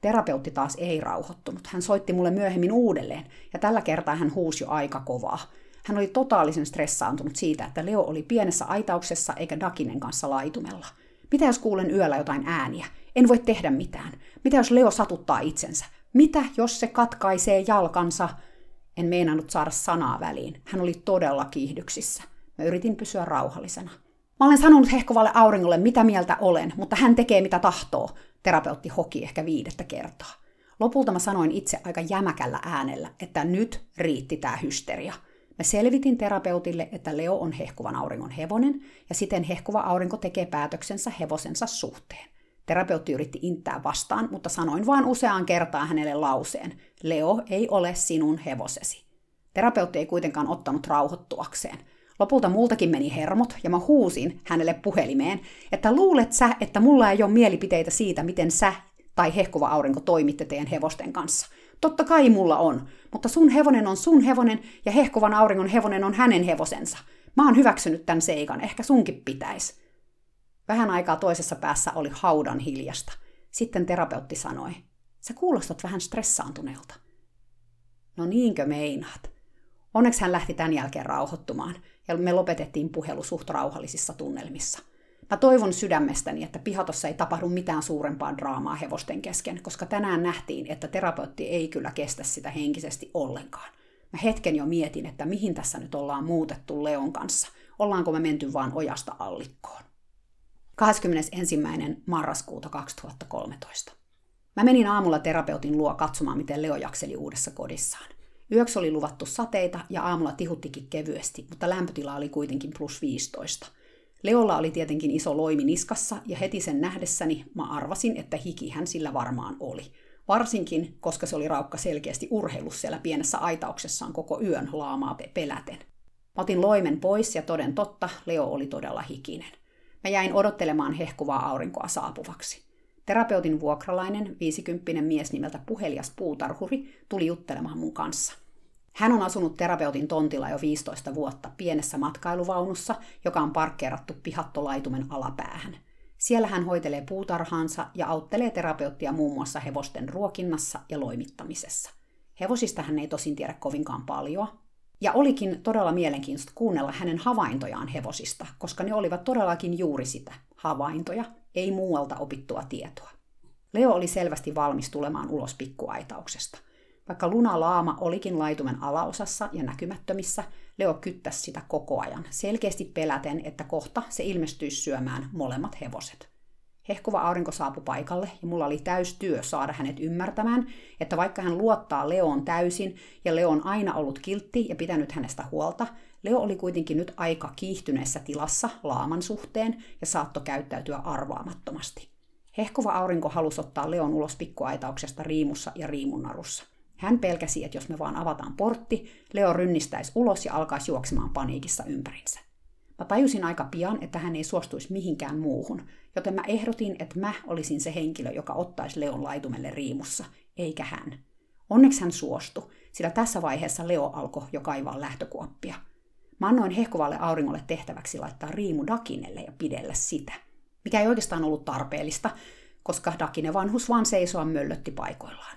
Terapeutti taas ei rauhoittunut. Hän soitti mulle myöhemmin uudelleen, ja tällä kertaa hän huusi jo aika kovaa. Hän oli totaalisen stressaantunut siitä, että Leo oli pienessä aitauksessa eikä Dakinen kanssa laitumella. Mitä jos kuulen yöllä jotain ääniä? En voi tehdä mitään. Mitä jos Leo satuttaa itsensä? Mitä jos se katkaisee jalkansa? En meinannut saada sanaa väliin. Hän oli todella kiihdyksissä. Mä yritin pysyä rauhallisena. Mä olen sanonut hehkovalle auringolle, mitä mieltä olen, mutta hän tekee mitä tahtoo. Terapeutti hoki ehkä viidettä kertaa. Lopulta mä sanoin itse aika jämäkällä äänellä, että nyt riitti tämä hysteria. Mä selvitin terapeutille, että Leo on hehkuvan auringon hevonen, ja siten hehkuva aurinko tekee päätöksensä hevosensa suhteen. Terapeutti yritti inttää vastaan, mutta sanoin vain useaan kertaan hänelle lauseen, Leo ei ole sinun hevosesi. Terapeutti ei kuitenkaan ottanut rauhoittuakseen. Lopulta multakin meni hermot ja mä huusin hänelle puhelimeen, että luulet sä, että mulla ei ole mielipiteitä siitä, miten sä tai hehkuva aurinko toimitte teidän hevosten kanssa. Totta kai mulla on, mutta sun hevonen on sun hevonen ja hehkuvan auringon hevonen on hänen hevosensa. Mä oon hyväksynyt tämän seikan, ehkä sunkin pitäisi. Vähän aikaa toisessa päässä oli haudan hiljasta. Sitten terapeutti sanoi, sä kuulostat vähän stressaantuneelta. No niinkö meinaat? Onneksi hän lähti tämän jälkeen rauhoittumaan, ja me lopetettiin puhelu suht rauhallisissa tunnelmissa. Mä toivon sydämestäni, että pihatossa ei tapahdu mitään suurempaa draamaa hevosten kesken, koska tänään nähtiin, että terapeutti ei kyllä kestä sitä henkisesti ollenkaan. Mä hetken jo mietin, että mihin tässä nyt ollaan muutettu Leon kanssa. Ollaanko me menty vaan ojasta allikkoon. 21. marraskuuta 2013. Mä menin aamulla terapeutin luo katsomaan, miten Leo jakseli uudessa kodissaan. Yöksi oli luvattu sateita ja aamulla tihuttikin kevyesti, mutta lämpötila oli kuitenkin plus 15. Leolla oli tietenkin iso loimi niskassa ja heti sen nähdessäni mä arvasin, että hiki hän sillä varmaan oli. Varsinkin, koska se oli raukka selkeästi urheilus siellä pienessä aitauksessaan koko yön laamaa peläten. Mä otin loimen pois ja toden totta, Leo oli todella hikinen. Mä jäin odottelemaan hehkuvaa aurinkoa saapuvaksi. Terapeutin vuokralainen, 50 mies nimeltä Puhelias puutarhuri, tuli juttelemaan mun kanssa. Hän on asunut terapeutin tontilla jo 15 vuotta pienessä matkailuvaunussa, joka on parkkeerattu pihattolaitumen alapäähän. Siellä hän hoitelee puutarhaansa ja auttelee terapeuttia muun muassa hevosten ruokinnassa ja loimittamisessa. Hevosista hän ei tosin tiedä kovinkaan paljon, ja olikin todella mielenkiintoista kuunnella hänen havaintojaan hevosista, koska ne olivat todellakin juuri sitä, havaintoja, ei muualta opittua tietoa. Leo oli selvästi valmis tulemaan ulos pikkuaitauksesta. Vaikka lunalaama olikin laitumen alaosassa ja näkymättömissä, Leo kyttäsi sitä koko ajan, selkeästi peläten, että kohta se ilmestyisi syömään molemmat hevoset. Hehkuva aurinko saapui paikalle ja mulla oli täys työ saada hänet ymmärtämään, että vaikka hän luottaa Leoon täysin ja Leo on aina ollut kiltti ja pitänyt hänestä huolta, Leo oli kuitenkin nyt aika kiihtyneessä tilassa laaman suhteen ja saattoi käyttäytyä arvaamattomasti. Hehkuva aurinko halusi ottaa Leon ulos pikkuaitauksesta riimussa ja riimunnarussa. Hän pelkäsi, että jos me vaan avataan portti, Leo rynnistäisi ulos ja alkaisi juoksemaan paniikissa ympärinsä. Mä tajusin aika pian, että hän ei suostuisi mihinkään muuhun, joten mä ehdotin, että mä olisin se henkilö, joka ottaisi Leon laitumelle riimussa, eikä hän. Onneksi hän suostui, sillä tässä vaiheessa Leo alkoi jo kaivaa lähtökuoppia. Mä annoin hehkuvalle auringolle tehtäväksi laittaa riimu Dakinelle ja pidellä sitä, mikä ei oikeastaan ollut tarpeellista, koska Dakine vanhus vaan seisoa möllötti paikoillaan.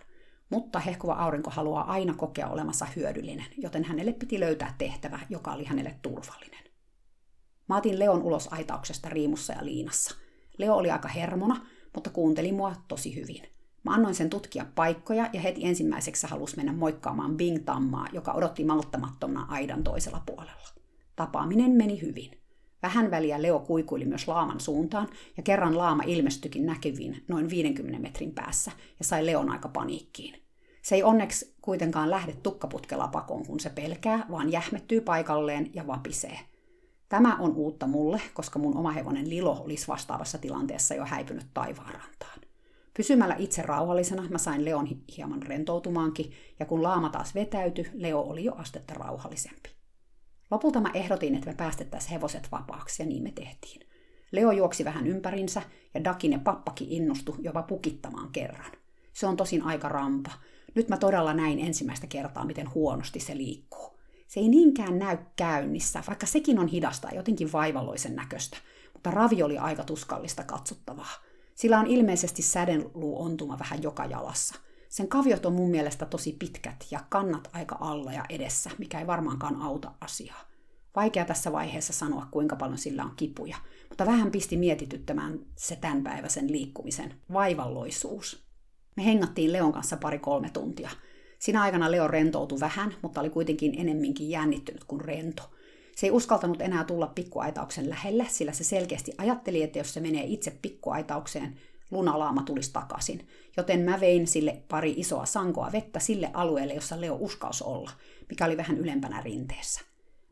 Mutta hehkuva aurinko haluaa aina kokea olemassa hyödyllinen, joten hänelle piti löytää tehtävä, joka oli hänelle turvallinen. Mä otin Leon ulos aitauksesta riimussa ja liinassa. Leo oli aika hermona, mutta kuunteli mua tosi hyvin. Mä annoin sen tutkia paikkoja ja heti ensimmäiseksi halusi mennä moikkaamaan Bing Tammaa, joka odotti malttamattomana aidan toisella puolella. Tapaaminen meni hyvin. Vähän väliä Leo kuikuili myös laaman suuntaan, ja kerran laama ilmestyikin näkyviin noin 50 metrin päässä ja sai Leon aika paniikkiin. Se ei onneksi kuitenkaan lähde tukkaputkella pakoon, kun se pelkää, vaan jähmettyy paikalleen ja vapisee – Tämä on uutta mulle, koska mun oma hevonen Lilo olisi vastaavassa tilanteessa jo häipynyt taivaanrantaan. Pysymällä itse rauhallisena mä sain Leon hieman rentoutumaankin, ja kun laama taas vetäytyi, Leo oli jo astetta rauhallisempi. Lopulta mä ehdotin, että me päästettäisiin hevoset vapaaksi, ja niin me tehtiin. Leo juoksi vähän ympärinsä, ja Dakin ja pappakin innostu jopa pukittamaan kerran. Se on tosin aika rampa. Nyt mä todella näin ensimmäistä kertaa, miten huonosti se liikkuu. Se ei niinkään näy käynnissä, vaikka sekin on hidasta jotenkin vaivalloisen näköistä, mutta ravi oli aika tuskallista katsottavaa. Sillä on ilmeisesti sädenluuontuma vähän joka jalassa. Sen kaviot on mun mielestä tosi pitkät ja kannat aika alla ja edessä, mikä ei varmaankaan auta asiaa. Vaikea tässä vaiheessa sanoa, kuinka paljon sillä on kipuja, mutta vähän pisti mietityttämään se tämänpäiväisen liikkumisen vaivalloisuus. Me hengattiin Leon kanssa pari-kolme tuntia. Siinä aikana Leo rentoutui vähän, mutta oli kuitenkin enemminkin jännittynyt kuin rento. Se ei uskaltanut enää tulla pikkuaitauksen lähelle, sillä se selkeästi ajatteli, että jos se menee itse pikkuaitaukseen, lunalaama tulisi takaisin. Joten mä vein sille pari isoa sankoa vettä sille alueelle, jossa Leo uskaus olla, mikä oli vähän ylempänä rinteessä.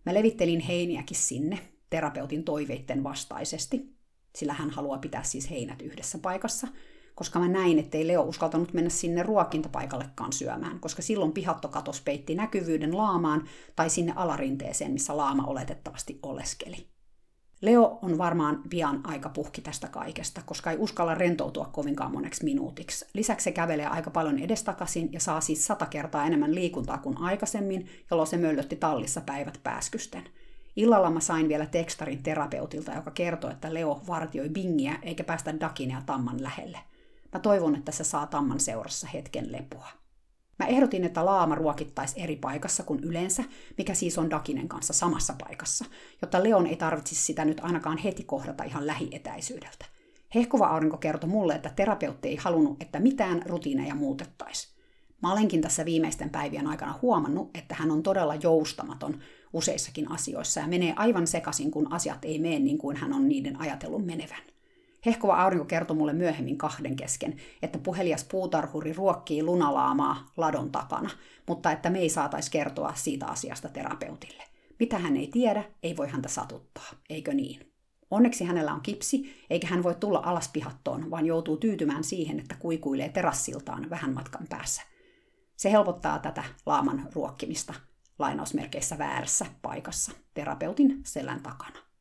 Mä levittelin heiniäkin sinne, terapeutin toiveitten vastaisesti, sillä hän haluaa pitää siis heinät yhdessä paikassa, koska mä näin, ettei Leo uskaltanut mennä sinne ruokintapaikallekaan syömään, koska silloin pihattokatos peitti näkyvyyden laamaan tai sinne alarinteeseen, missä laama oletettavasti oleskeli. Leo on varmaan pian aika puhki tästä kaikesta, koska ei uskalla rentoutua kovinkaan moneksi minuutiksi. Lisäksi se kävelee aika paljon edestakaisin ja saa siis sata kertaa enemmän liikuntaa kuin aikaisemmin, jolloin se möllötti tallissa päivät pääskysten. Illalla mä sain vielä tekstarin terapeutilta, joka kertoi, että Leo vartioi bingiä eikä päästä Dakinea Tamman lähelle. Mä toivon, että se saa Tamman seurassa hetken lepoa. Mä ehdotin, että laama ruokittaisi eri paikassa kuin yleensä, mikä siis on Dakinen kanssa samassa paikassa, jotta Leon ei tarvitsisi sitä nyt ainakaan heti kohdata ihan lähietäisyydeltä. Hehkova aurinko kertoi mulle, että terapeutti ei halunnut, että mitään rutiineja muutettaisiin. Mä olenkin tässä viimeisten päivien aikana huomannut, että hän on todella joustamaton useissakin asioissa ja menee aivan sekaisin, kun asiat ei mene niin kuin hän on niiden ajatellut menevän. Hehkova aurinko kertoi mulle myöhemmin kahden kesken, että puhelias puutarhuri ruokkii lunalaamaa ladon takana, mutta että me ei saataisi kertoa siitä asiasta terapeutille. Mitä hän ei tiedä, ei voi häntä satuttaa, eikö niin? Onneksi hänellä on kipsi, eikä hän voi tulla alas pihattoon, vaan joutuu tyytymään siihen, että kuikuilee terassiltaan vähän matkan päässä. Se helpottaa tätä laaman ruokkimista, lainausmerkeissä väärässä paikassa, terapeutin selän takana.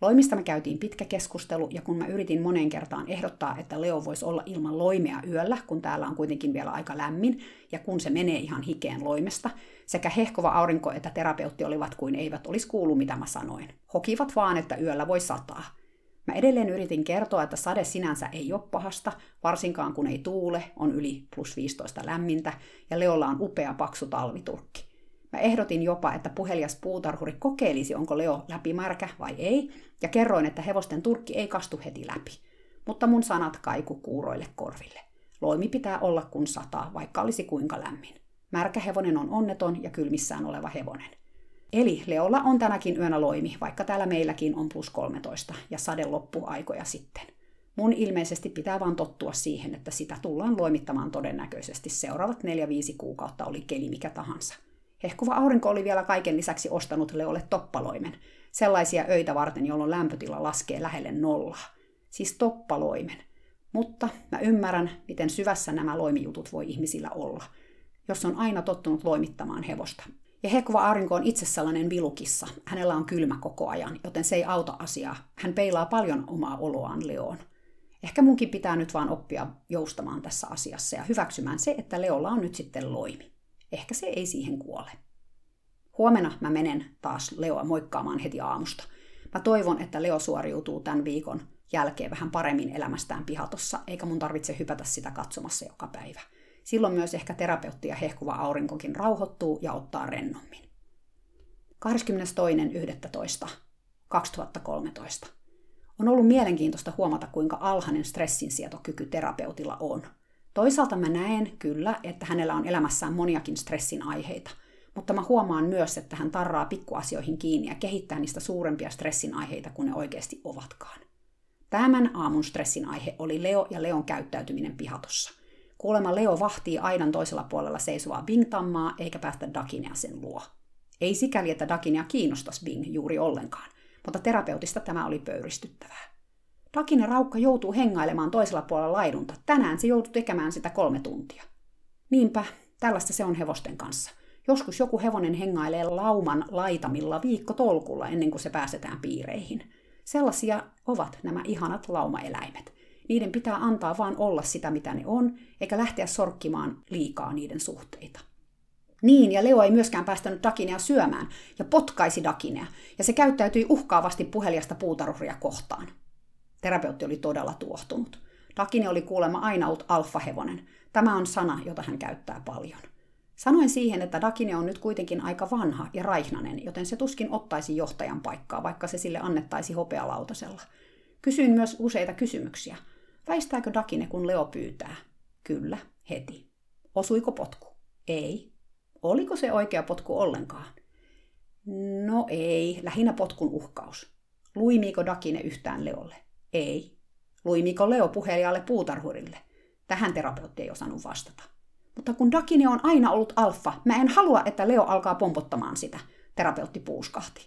Loimista me käytiin pitkä keskustelu, ja kun mä yritin moneen kertaan ehdottaa, että Leo voisi olla ilman loimea yöllä, kun täällä on kuitenkin vielä aika lämmin, ja kun se menee ihan hikeen loimesta, sekä hehkova aurinko että terapeutti olivat kuin eivät olisi kuullut, mitä mä sanoin. Hokivat vaan, että yöllä voi sataa. Mä edelleen yritin kertoa, että sade sinänsä ei ole pahasta, varsinkaan kun ei tuule, on yli plus 15 lämmintä, ja Leolla on upea paksu talviturkki. Mä ehdotin jopa, että puhelias puutarhuri kokeilisi, onko Leo läpimärkä vai ei, ja kerroin, että hevosten turkki ei kastu heti läpi. Mutta mun sanat kaiku kuuroille korville. Loimi pitää olla kun sataa, vaikka olisi kuinka lämmin. Märkä hevonen on onneton ja kylmissään oleva hevonen. Eli Leolla on tänäkin yönä loimi, vaikka täällä meilläkin on plus 13 ja sade loppuaikoja sitten. Mun ilmeisesti pitää vaan tottua siihen, että sitä tullaan loimittamaan todennäköisesti seuraavat 4-5 kuukautta, oli keli mikä tahansa – Hehkuva aurinko oli vielä kaiken lisäksi ostanut Leolle toppaloimen, sellaisia öitä varten, jolloin lämpötila laskee lähelle nollaa. Siis toppaloimen. Mutta mä ymmärrän, miten syvässä nämä loimijutut voi ihmisillä olla, jos on aina tottunut loimittamaan hevosta. Ja hehkuva aurinko on itse sellainen vilukissa. Hänellä on kylmä koko ajan, joten se ei auta asiaa. Hän peilaa paljon omaa oloaan Leoon. Ehkä munkin pitää nyt vaan oppia joustamaan tässä asiassa ja hyväksymään se, että Leolla on nyt sitten loimi. Ehkä se ei siihen kuole. Huomenna mä menen taas Leoa moikkaamaan heti aamusta. Mä toivon, että Leo suoriutuu tämän viikon jälkeen vähän paremmin elämästään pihatossa, eikä mun tarvitse hypätä sitä katsomassa joka päivä. Silloin myös ehkä terapeutti ja hehkuva aurinkokin rauhoittuu ja ottaa rennommin. 22.11.2013. On ollut mielenkiintoista huomata, kuinka alhainen stressinsietokyky terapeutilla on – Toisaalta mä näen kyllä, että hänellä on elämässään moniakin stressin aiheita, mutta mä huomaan myös, että hän tarraa pikkuasioihin kiinni ja kehittää niistä suurempia stressin aiheita kuin ne oikeasti ovatkaan. Tämän aamun stressin aihe oli Leo ja Leon käyttäytyminen pihatossa. Kuulemma Leo vahtii aidan toisella puolella seisovaa Bing-tammaa eikä päästä Dakinea sen luo. Ei sikäli, että Dakinea kiinnostaisi Bing juuri ollenkaan, mutta terapeutista tämä oli pöyristyttävää. Dakinen raukka joutuu hengailemaan toisella puolella laidunta. Tänään se joutuu tekemään sitä kolme tuntia. Niinpä, tällaista se on hevosten kanssa. Joskus joku hevonen hengailee lauman laitamilla viikko tolkulla ennen kuin se pääsetään piireihin. Sellaisia ovat nämä ihanat laumaeläimet. Niiden pitää antaa vaan olla sitä, mitä ne on, eikä lähteä sorkkimaan liikaa niiden suhteita. Niin, ja Leo ei myöskään päästänyt Dakinea syömään, ja potkaisi Dakinea, ja se käyttäytyi uhkaavasti puheliasta puutarhuria kohtaan. Terapeutti oli todella tuohtunut. Dakine oli kuulemma aina ollut alfahevonen. Tämä on sana, jota hän käyttää paljon. Sanoin siihen, että Dakine on nyt kuitenkin aika vanha ja raihnanen, joten se tuskin ottaisi johtajan paikkaa, vaikka se sille annettaisi hopealautasella. Kysyin myös useita kysymyksiä. Väistääkö Dakine, kun Leo pyytää? Kyllä, heti. Osuiko potku? Ei. Oliko se oikea potku ollenkaan? No ei, lähinnä potkun uhkaus. Luimiiko Dakine yhtään Leolle? Ei. Luimiiko Leo puhelijalle puutarhurille? Tähän terapeutti ei osannut vastata. Mutta kun Dakine on aina ollut alfa, mä en halua, että Leo alkaa pompottamaan sitä, terapeutti puuskahti.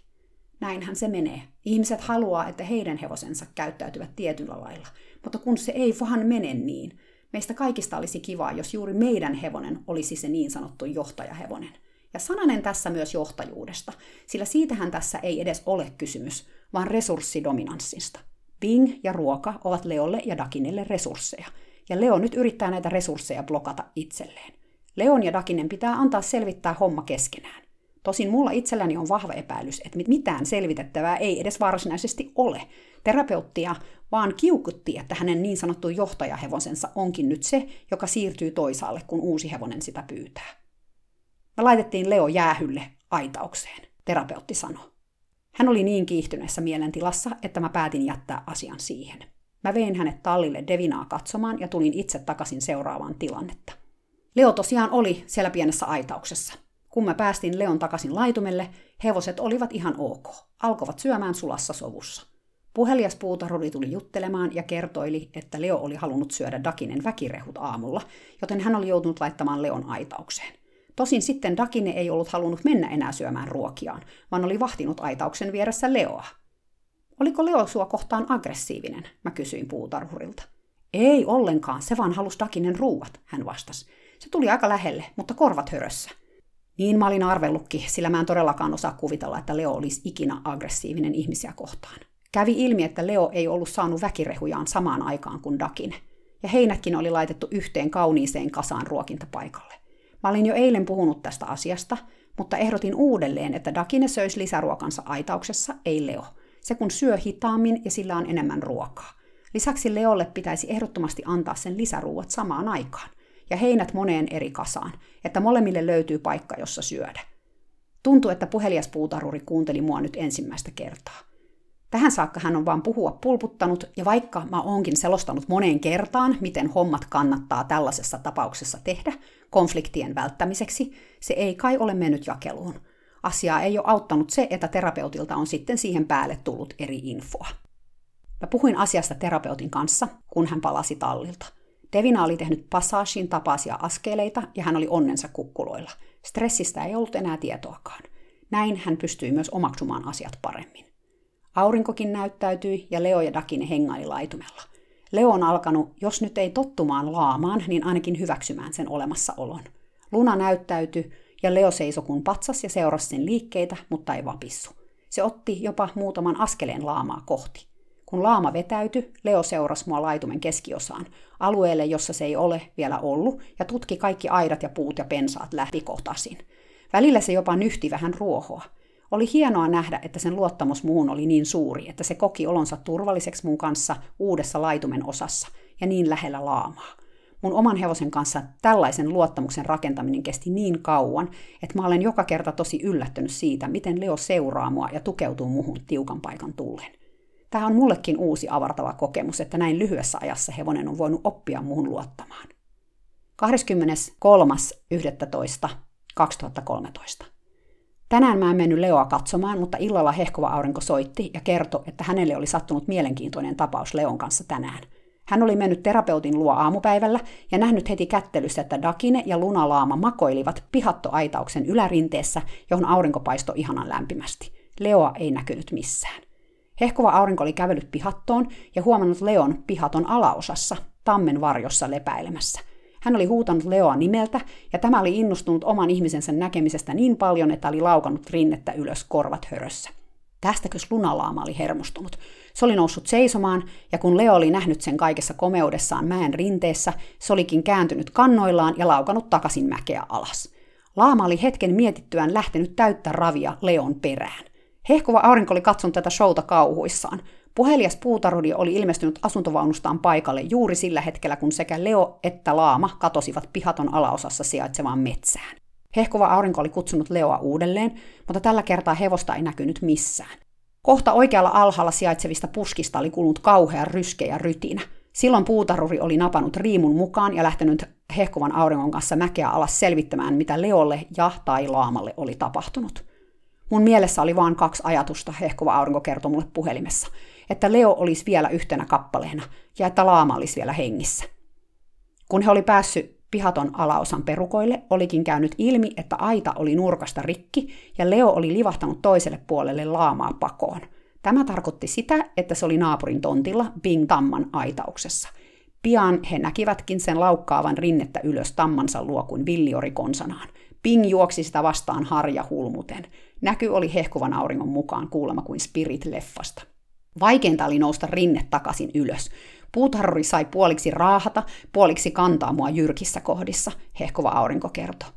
Näinhän se menee. Ihmiset haluaa, että heidän hevosensa käyttäytyvät tietyllä lailla, mutta kun se ei vaan mene niin, meistä kaikista olisi kivaa, jos juuri meidän hevonen olisi se niin sanottu johtajahevonen. Ja sananen tässä myös johtajuudesta, sillä siitähän tässä ei edes ole kysymys, vaan resurssidominanssista. Bing ja ruoka ovat Leolle ja Dakinelle resursseja, ja Leo nyt yrittää näitä resursseja blokata itselleen. Leon ja Dakinen pitää antaa selvittää homma keskenään. Tosin mulla itselläni on vahva epäilys, että mitään selvitettävää ei edes varsinaisesti ole. Terapeuttia vaan kiukutti, että hänen niin sanottu johtajahevosensa onkin nyt se, joka siirtyy toisaalle, kun uusi hevonen sitä pyytää. Me laitettiin Leo jäähylle aitaukseen, terapeutti sanoi. Hän oli niin kiihtyneessä mielentilassa, että mä päätin jättää asian siihen. Mä vein hänet tallille Devinaa katsomaan ja tulin itse takaisin seuraavaan tilannetta. Leo tosiaan oli siellä pienessä aitauksessa. Kun mä päästin Leon takaisin laitumelle, hevoset olivat ihan ok. Alkoivat syömään sulassa sovussa. Puhelias puutarhuri tuli juttelemaan ja kertoili, että Leo oli halunnut syödä Dakinen väkirehut aamulla, joten hän oli joutunut laittamaan Leon aitaukseen. Tosin sitten Dakine ei ollut halunnut mennä enää syömään ruokiaan, vaan oli vahtinut aitauksen vieressä Leoa. Oliko Leo sua kohtaan aggressiivinen, mä kysyin puutarhurilta. Ei ollenkaan, se vaan halusi Dakinen ruuat, hän vastasi. Se tuli aika lähelle, mutta korvat hörössä. Niin mä olin arvellutkin, sillä mä en todellakaan osaa kuvitella, että Leo olisi ikinä aggressiivinen ihmisiä kohtaan. Kävi ilmi, että Leo ei ollut saanut väkirehujaan samaan aikaan kuin Dakine, ja heinätkin oli laitettu yhteen kauniiseen kasaan ruokintapaikalle. Mä olin jo eilen puhunut tästä asiasta, mutta ehdotin uudelleen, että Dakine söisi lisäruokansa aitauksessa, ei Leo. Se kun syö hitaammin ja sillä on enemmän ruokaa. Lisäksi Leolle pitäisi ehdottomasti antaa sen lisäruuat samaan aikaan. Ja heinät moneen eri kasaan, että molemmille löytyy paikka, jossa syödä. Tuntuu, että puhelias puutarhuri kuunteli mua nyt ensimmäistä kertaa. Tähän saakka hän on vaan puhua pulputtanut, ja vaikka mä oonkin selostanut moneen kertaan, miten hommat kannattaa tällaisessa tapauksessa tehdä konfliktien välttämiseksi, se ei kai ole mennyt jakeluun. Asiaa ei ole auttanut se, että terapeutilta on sitten siihen päälle tullut eri infoa. Mä puhuin asiasta terapeutin kanssa, kun hän palasi tallilta. Devina oli tehnyt passaashin tapaisia askeleita ja hän oli onnensa kukkuloilla. Stressistä ei ollut enää tietoakaan. Näin hän pystyi myös omaksumaan asiat paremmin. Aurinkokin näyttäytyi ja Leo ja Dakine hengaili laitumella. Leo on alkanut, jos nyt ei tottumaan laamaan, niin ainakin hyväksymään sen olemassaolon. Luna näyttäytyi ja Leo seisoi kun patsas ja seurasi sen liikkeitä, mutta ei vapissu. Se otti jopa muutaman askeleen laamaa kohti. Kun laama vetäytyi, Leo seurasi mua laitumen keskiosaan, alueelle, jossa se ei ole vielä ollut, ja tutki kaikki aidat ja puut ja pensaat läpikohtasin. Välillä se jopa nyhti vähän ruohoa. Oli hienoa nähdä, että sen luottamus muun oli niin suuri, että se koki olonsa turvalliseksi mun kanssa uudessa laitumen osassa ja niin lähellä laamaa. Mun oman hevosen kanssa tällaisen luottamuksen rakentaminen kesti niin kauan, että mä olen joka kerta tosi yllättynyt siitä, miten Leo seuraa mua ja tukeutuu muuhun tiukan paikan tullen. Tämä on mullekin uusi avartava kokemus, että näin lyhyessä ajassa hevonen on voinut oppia muuhun luottamaan. 23.11.2013. Tänään mä en mennyt Leoa katsomaan, mutta illalla hehkova aurinko soitti ja kertoi, että hänelle oli sattunut mielenkiintoinen tapaus Leon kanssa tänään. Hän oli mennyt terapeutin luo aamupäivällä ja nähnyt heti kättelyssä, että Dakine ja Lunalaama makoilivat pihattoaitauksen ylärinteessä, johon aurinko paistoi ihanan lämpimästi. Leoa ei näkynyt missään. Hehkova aurinko oli kävellyt pihattoon ja huomannut Leon pihaton alaosassa, tammen varjossa lepäilemässä – hän oli huutanut Leoa nimeltä, ja tämä oli innustunut oman ihmisensä näkemisestä niin paljon, että oli laukannut rinnettä ylös korvat hörössä. Tästäkös lunalaama oli hermostunut. Se oli noussut seisomaan, ja kun Leo oli nähnyt sen kaikessa komeudessaan mäen rinteessä, se olikin kääntynyt kannoillaan ja laukanut takaisin mäkeä alas. Laama oli hetken mietittyään lähtenyt täyttä ravia Leon perään. Hehkuva aurinko oli katsonut tätä showta kauhuissaan. Puhelias puutarhuri oli ilmestynyt asuntovaunustaan paikalle juuri sillä hetkellä, kun sekä Leo että Laama katosivat pihaton alaosassa sijaitsevaan metsään. Hehkova aurinko oli kutsunut Leoa uudelleen, mutta tällä kertaa hevosta ei näkynyt missään. Kohta oikealla alhaalla sijaitsevista puskista oli kulunut kauhea ryske ja rytinä. Silloin puutarhuri oli napannut riimun mukaan ja lähtenyt hehkuvan auringon kanssa mäkeä alas selvittämään, mitä Leolle ja tai Laamalle oli tapahtunut. Mun mielessä oli vain kaksi ajatusta, hehkuva aurinko kertoi mulle puhelimessa. Että Leo olisi vielä yhtenä kappaleena ja että Laama olisi vielä hengissä. Kun he oli päässyt pihaton alaosan perukoille, olikin käynyt ilmi, että aita oli nurkasta rikki ja Leo oli livahtanut toiselle puolelle laamaa pakoon. Tämä tarkoitti sitä, että se oli naapurin tontilla Bing Tamman aitauksessa. Pian he näkivätkin sen laukkaavan rinnettä ylös tammansa luo kuin villiori konsanaan. Ping juoksi sitä vastaan harja hulmuten. Näky oli hehkuvan auringon mukaan kuulemma kuin Spirit-leffasta. Vaikeinta oli nousta rinne takaisin ylös. Puutarhuri sai puoliksi raahata, puoliksi kantaa mua jyrkissä kohdissa, hehkuva aurinko kertoi.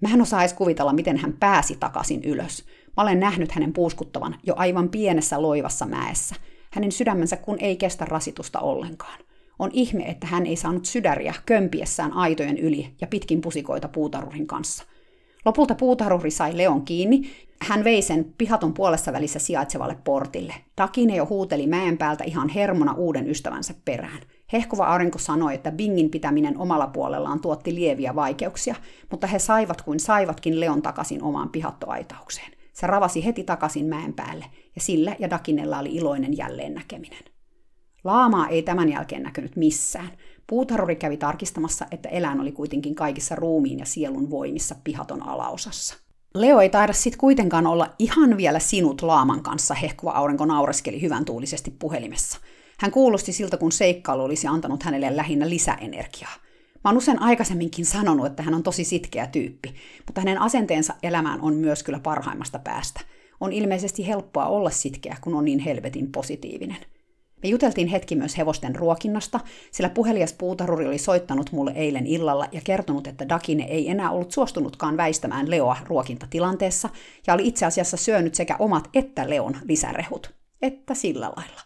Mä en osaa edes kuvitella, miten hän pääsi takaisin ylös. Mä olen nähnyt hänen puuskuttavan jo aivan pienessä loivassa mäessä. Hänen sydämensä kun ei kestä rasitusta ollenkaan. On ihme, että hän ei saanut sydäriä kömpiessään aitojen yli ja pitkin pusikoita puutarhurin kanssa – Lopulta puutarhuri sai Leon kiinni. Hän vei sen pihaton puolessa välissä sijaitsevalle portille. Dakine jo huuteli mäen päältä ihan hermona uuden ystävänsä perään. Hehkuva aurinko sanoi, että Bingin pitäminen omalla puolellaan tuotti lieviä vaikeuksia, mutta he saivat kuin saivatkin Leon takaisin omaan pihattoaitaukseen. Se ravasi heti takaisin mäen päälle, ja sillä ja Dakinella oli iloinen jälleen näkeminen. Laamaa ei tämän jälkeen näkynyt missään. Puutarhuri kävi tarkistamassa, että eläin oli kuitenkin kaikissa ruumiin ja sielun voimissa pihaton alaosassa. Leo ei taida sit kuitenkaan olla ihan vielä sinut laaman kanssa, hehkuva aurinko naureskeli hyvän tuulisesti puhelimessa. Hän kuulosti siltä, kun seikkailu olisi antanut hänelle lähinnä lisäenergiaa. Mä oon usein aikaisemminkin sanonut, että hän on tosi sitkeä tyyppi, mutta hänen asenteensa elämään on myös kyllä parhaimmasta päästä. On ilmeisesti helppoa olla sitkeä, kun on niin helvetin positiivinen. Me juteltiin hetki myös hevosten ruokinnasta, sillä puhelias puutaruri oli soittanut mulle eilen illalla ja kertonut, että Dakine ei enää ollut suostunutkaan väistämään Leoa ruokintatilanteessa ja oli itse asiassa syönyt sekä omat että Leon lisärehut. Että sillä lailla.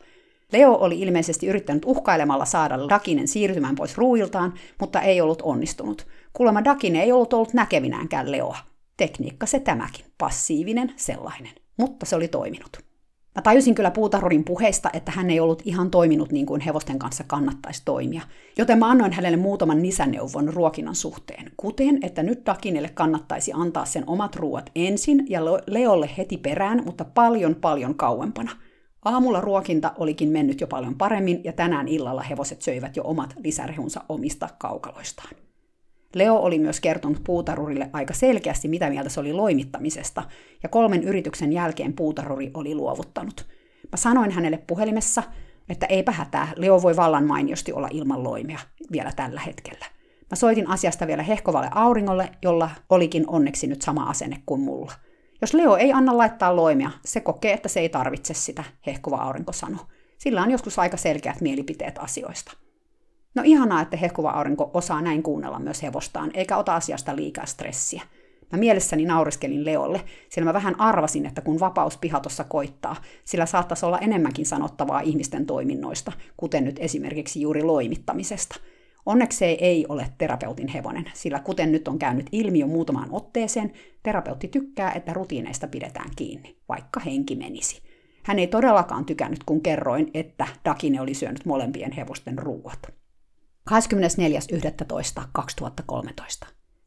Leo oli ilmeisesti yrittänyt uhkailemalla saada Dakinen siirtymään pois ruuiltaan, mutta ei ollut onnistunut. Kuulemma Dakine ei ollut ollut näkevinäänkään Leoa. Tekniikka se tämäkin, passiivinen sellainen, mutta se oli toiminut. Mä tajusin kyllä puutarhurin puheista, että hän ei ollut ihan toiminut niin kuin hevosten kanssa kannattaisi toimia, joten mä annoin hänelle muutaman nisäneuvon ruokinnan suhteen, kuten että nyt Dakinelle kannattaisi antaa sen omat ruuat ensin ja Leolle heti perään, mutta paljon paljon kauempana. Aamulla ruokinta olikin mennyt jo paljon paremmin ja tänään illalla hevoset söivät jo omat lisärehunsa omista kaukaloistaan. Leo oli myös kertonut puutarurille aika selkeästi, mitä mieltä se oli loimittamisesta, ja kolmen yrityksen jälkeen puutaruri oli luovuttanut. Mä sanoin hänelle puhelimessa, että eipä hätää, Leo voi vallan mainiosti olla ilman loimia vielä tällä hetkellä. Mä soitin asiasta vielä hehkovalle auringolle, jolla olikin onneksi nyt sama asenne kuin mulla. Jos Leo ei anna laittaa loimia, se kokee, että se ei tarvitse sitä, hehkova aurinko sanoi. Sillä on joskus aika selkeät mielipiteet asioista. No ihanaa, että hehkuva aurinko osaa näin kuunnella myös hevostaan, eikä ota asiasta liikaa stressiä. Mä mielessäni nauriskelin Leolle, sillä mä vähän arvasin, että kun vapaus pihatossa koittaa, sillä saattaisi olla enemmänkin sanottavaa ihmisten toiminnoista, kuten nyt esimerkiksi juuri loimittamisesta. Onneksi se ei ole terapeutin hevonen, sillä kuten nyt on käynyt ilmi jo muutamaan otteeseen, terapeutti tykkää, että rutiineista pidetään kiinni, vaikka henki menisi. Hän ei todellakaan tykännyt, kun kerroin, että Dakine oli syönyt molempien hevosten ruuat. 24.11.2013.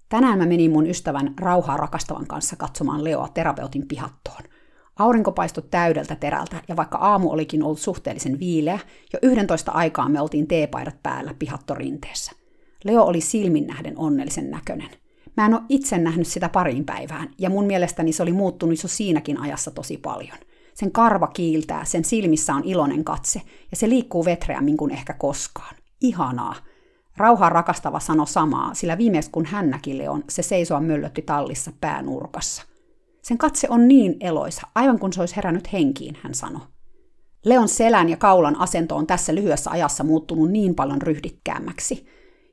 Tänään mä menin mun ystävän rauhaa rakastavan kanssa katsomaan Leoa terapeutin pihattoon. Aurinko paistui täydeltä terältä, ja vaikka aamu olikin ollut suhteellisen viileä, jo 11 aikaa me oltiin teepaidat päällä pihattorinteessä. Leo oli silmin nähden onnellisen näköinen. Mä en ole itse nähnyt sitä pariin päivään, ja mun mielestäni se oli muuttunut jo siinäkin ajassa tosi paljon. Sen karva kiiltää, sen silmissä on iloinen katse, ja se liikkuu vetreämmin kuin ehkä koskaan ihanaa. Rauhaa rakastava sano samaa, sillä viimeis kun hän näki Leon, se seisoa möllötti tallissa päänurkassa. Sen katse on niin eloisa, aivan kuin se olisi herännyt henkiin, hän sanoi. Leon selän ja kaulan asento on tässä lyhyessä ajassa muuttunut niin paljon ryhdikkäämmäksi.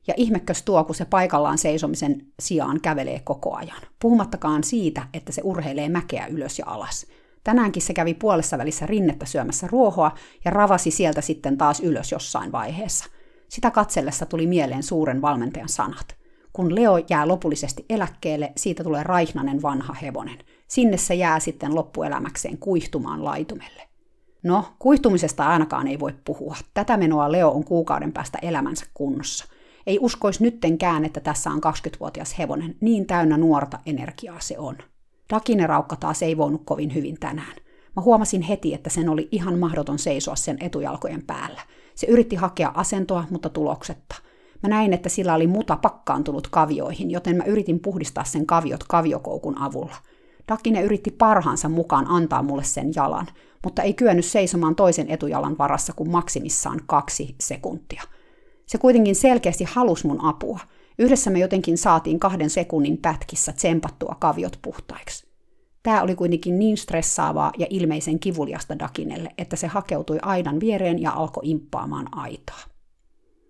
Ja ihmekkös tuo, kun se paikallaan seisomisen sijaan kävelee koko ajan. Puhumattakaan siitä, että se urheilee mäkeä ylös ja alas. Tänäänkin se kävi puolessa välissä rinnettä syömässä ruohoa ja ravasi sieltä sitten taas ylös jossain vaiheessa. Sitä katsellessa tuli mieleen suuren valmentajan sanat. Kun Leo jää lopullisesti eläkkeelle, siitä tulee raihnanen vanha hevonen. Sinne se jää sitten loppuelämäkseen kuihtumaan laitumelle. No, kuihtumisesta ainakaan ei voi puhua. Tätä menoa Leo on kuukauden päästä elämänsä kunnossa. Ei uskois nyttenkään, että tässä on 20-vuotias hevonen, niin täynnä nuorta energiaa se on. Dakineraukka taas ei voinut kovin hyvin tänään. Mä huomasin heti, että sen oli ihan mahdoton seisoa sen etujalkojen päällä. Se yritti hakea asentoa, mutta tuloksetta. Mä näin, että sillä oli muta pakkaantunut kavioihin, joten mä yritin puhdistaa sen kaviot kaviokoukun avulla. Dakine yritti parhaansa mukaan antaa mulle sen jalan, mutta ei kyennyt seisomaan toisen etujalan varassa kuin maksimissaan kaksi sekuntia. Se kuitenkin selkeästi halusi mun apua. Yhdessä me jotenkin saatiin kahden sekunnin pätkissä tsempattua kaviot puhtaiksi. Tämä oli kuitenkin niin stressaavaa ja ilmeisen kivuliasta Dakinelle, että se hakeutui aidan viereen ja alkoi imppaamaan aitaa.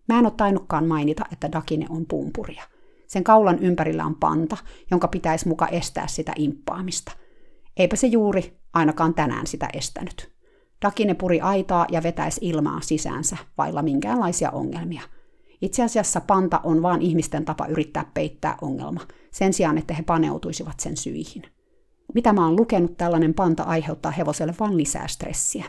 Mä en ole tainnutkaan mainita, että Dakine on pumpuria. Sen kaulan ympärillä on panta, jonka pitäisi muka estää sitä imppaamista. Eipä se juuri ainakaan tänään sitä estänyt. Dakine puri aitaa ja vetäisi ilmaa sisäänsä, vailla minkäänlaisia ongelmia. Itse asiassa panta on vain ihmisten tapa yrittää peittää ongelma, sen sijaan, että he paneutuisivat sen syihin. Mitä mä oon lukenut, tällainen panta aiheuttaa hevoselle vain lisää stressiä.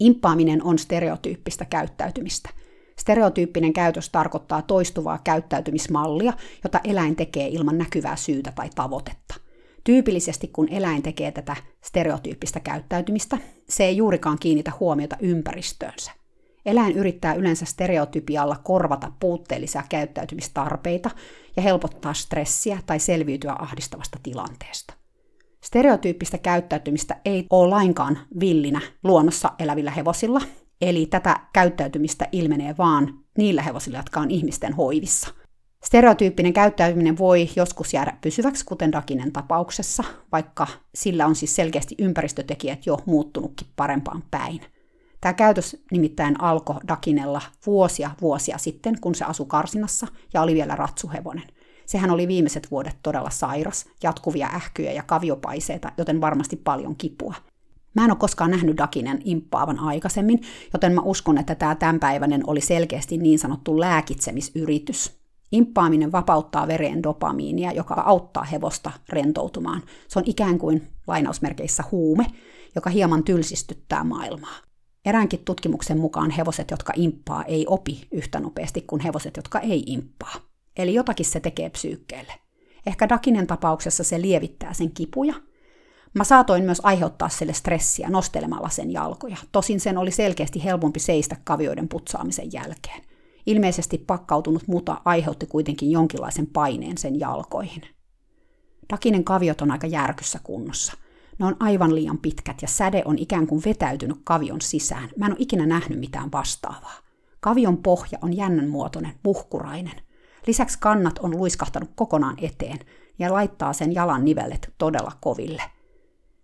Imppaaminen on stereotyyppistä käyttäytymistä. Stereotyyppinen käytös tarkoittaa toistuvaa käyttäytymismallia, jota eläin tekee ilman näkyvää syytä tai tavoitetta. Tyypillisesti kun eläin tekee tätä stereotyyppistä käyttäytymistä, se ei juurikaan kiinnitä huomiota ympäristöönsä. Eläin yrittää yleensä stereotypialla korvata puutteellisia käyttäytymistarpeita ja helpottaa stressiä tai selviytyä ahdistavasta tilanteesta. Stereotyyppistä käyttäytymistä ei ole lainkaan villinä luonnossa elävillä hevosilla, eli tätä käyttäytymistä ilmenee vaan niillä hevosilla, jotka on ihmisten hoivissa – Stereotyyppinen käyttäytyminen voi joskus jäädä pysyväksi, kuten Dakinen tapauksessa, vaikka sillä on siis selkeästi ympäristötekijät jo muuttunutkin parempaan päin. Tämä käytös nimittäin alkoi Dakinella vuosia vuosia sitten, kun se asui Karsinassa ja oli vielä ratsuhevonen. Sehän oli viimeiset vuodet todella sairas, jatkuvia ähkyjä ja kaviopaiseita, joten varmasti paljon kipua. Mä en ole koskaan nähnyt Dakinen imppaavan aikaisemmin, joten mä uskon, että tämä tämänpäiväinen oli selkeästi niin sanottu lääkitsemisyritys. Imppaaminen vapauttaa vereen dopamiinia, joka auttaa hevosta rentoutumaan. Se on ikään kuin lainausmerkeissä huume, joka hieman tylsistyttää maailmaa. Eräänkin tutkimuksen mukaan hevoset, jotka imppaa, ei opi yhtä nopeasti kuin hevoset, jotka ei imppaa. Eli jotakin se tekee psyykkeelle. Ehkä Dakinen tapauksessa se lievittää sen kipuja. Mä saatoin myös aiheuttaa sille stressiä nostelemalla sen jalkoja. Tosin sen oli selkeästi helpompi seistä kavioiden putsaamisen jälkeen. Ilmeisesti pakkautunut muta aiheutti kuitenkin jonkinlaisen paineen sen jalkoihin. Dakinen kaviot on aika järkyssä kunnossa. Ne on aivan liian pitkät ja säde on ikään kuin vetäytynyt kavion sisään. Mä en ole ikinä nähnyt mitään vastaavaa. Kavion pohja on jännän muotoinen, puhkurainen. Lisäksi kannat on luiskahtanut kokonaan eteen ja laittaa sen jalan nivellet todella koville.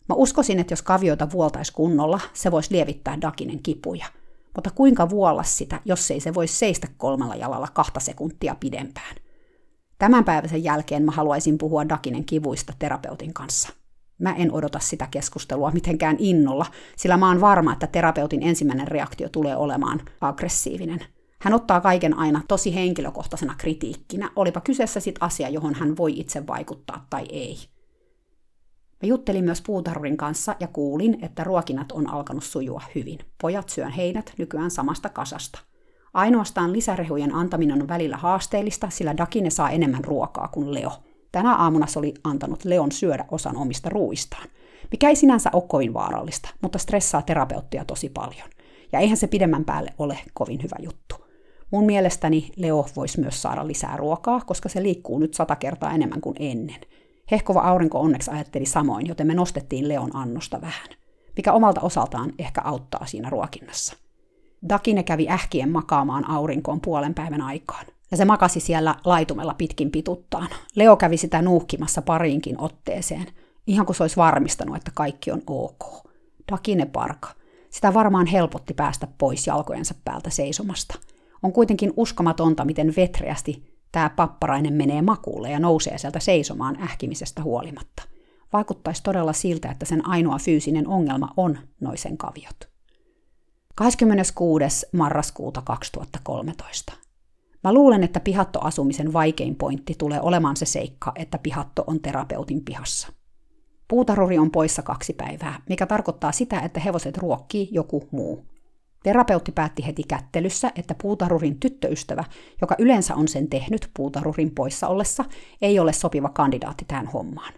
Mä uskoisin, että jos kaviota vuoltaisi kunnolla, se voisi lievittää Dakinen kipuja – mutta kuinka vuolla sitä, jos ei se voi seistä kolmella jalalla kahta sekuntia pidempään? Tämän päiväisen jälkeen mä haluaisin puhua Dakinen kivuista terapeutin kanssa. Mä en odota sitä keskustelua mitenkään innolla, sillä mä oon varma, että terapeutin ensimmäinen reaktio tulee olemaan aggressiivinen. Hän ottaa kaiken aina tosi henkilökohtaisena kritiikkinä, olipa kyseessä sit asia, johon hän voi itse vaikuttaa tai ei. Mä juttelin myös puutarhurin kanssa ja kuulin, että ruokinnat on alkanut sujua hyvin. Pojat syön heinät nykyään samasta kasasta. Ainoastaan lisärehujen antaminen on välillä haasteellista, sillä Dakine saa enemmän ruokaa kuin Leo. Tänä aamuna se oli antanut Leon syödä osan omista ruuistaan, mikä ei sinänsä ole kovin vaarallista, mutta stressaa terapeuttia tosi paljon. Ja eihän se pidemmän päälle ole kovin hyvä juttu. Mun mielestäni Leo voisi myös saada lisää ruokaa, koska se liikkuu nyt sata kertaa enemmän kuin ennen – Hehkova aurinko onneksi ajatteli samoin, joten me nostettiin Leon annosta vähän, mikä omalta osaltaan ehkä auttaa siinä ruokinnassa. Dakine kävi ähkien makaamaan aurinkoon puolen päivän aikaan, ja se makasi siellä laitumella pitkin pituttaan. Leo kävi sitä nuuhkimassa pariinkin otteeseen, ihan kuin se olisi varmistanut, että kaikki on ok. Dakine parka. Sitä varmaan helpotti päästä pois jalkojensa päältä seisomasta. On kuitenkin uskomatonta, miten vetreästi tämä papparainen menee makuulle ja nousee sieltä seisomaan ähkimisestä huolimatta. vaikuttaisi todella siltä, että sen ainoa fyysinen ongelma on noisen kaviot. 26. marraskuuta 2013. Mä luulen, että pihattoasumisen vaikein pointti tulee olemaan se seikka, että pihatto on terapeutin pihassa. Puutaruri on poissa kaksi päivää, mikä tarkoittaa sitä, että hevoset ruokkii joku muu. Terapeutti päätti heti kättelyssä, että puutarurin tyttöystävä, joka yleensä on sen tehnyt puutarurin poissa ollessa, ei ole sopiva kandidaatti tähän hommaan.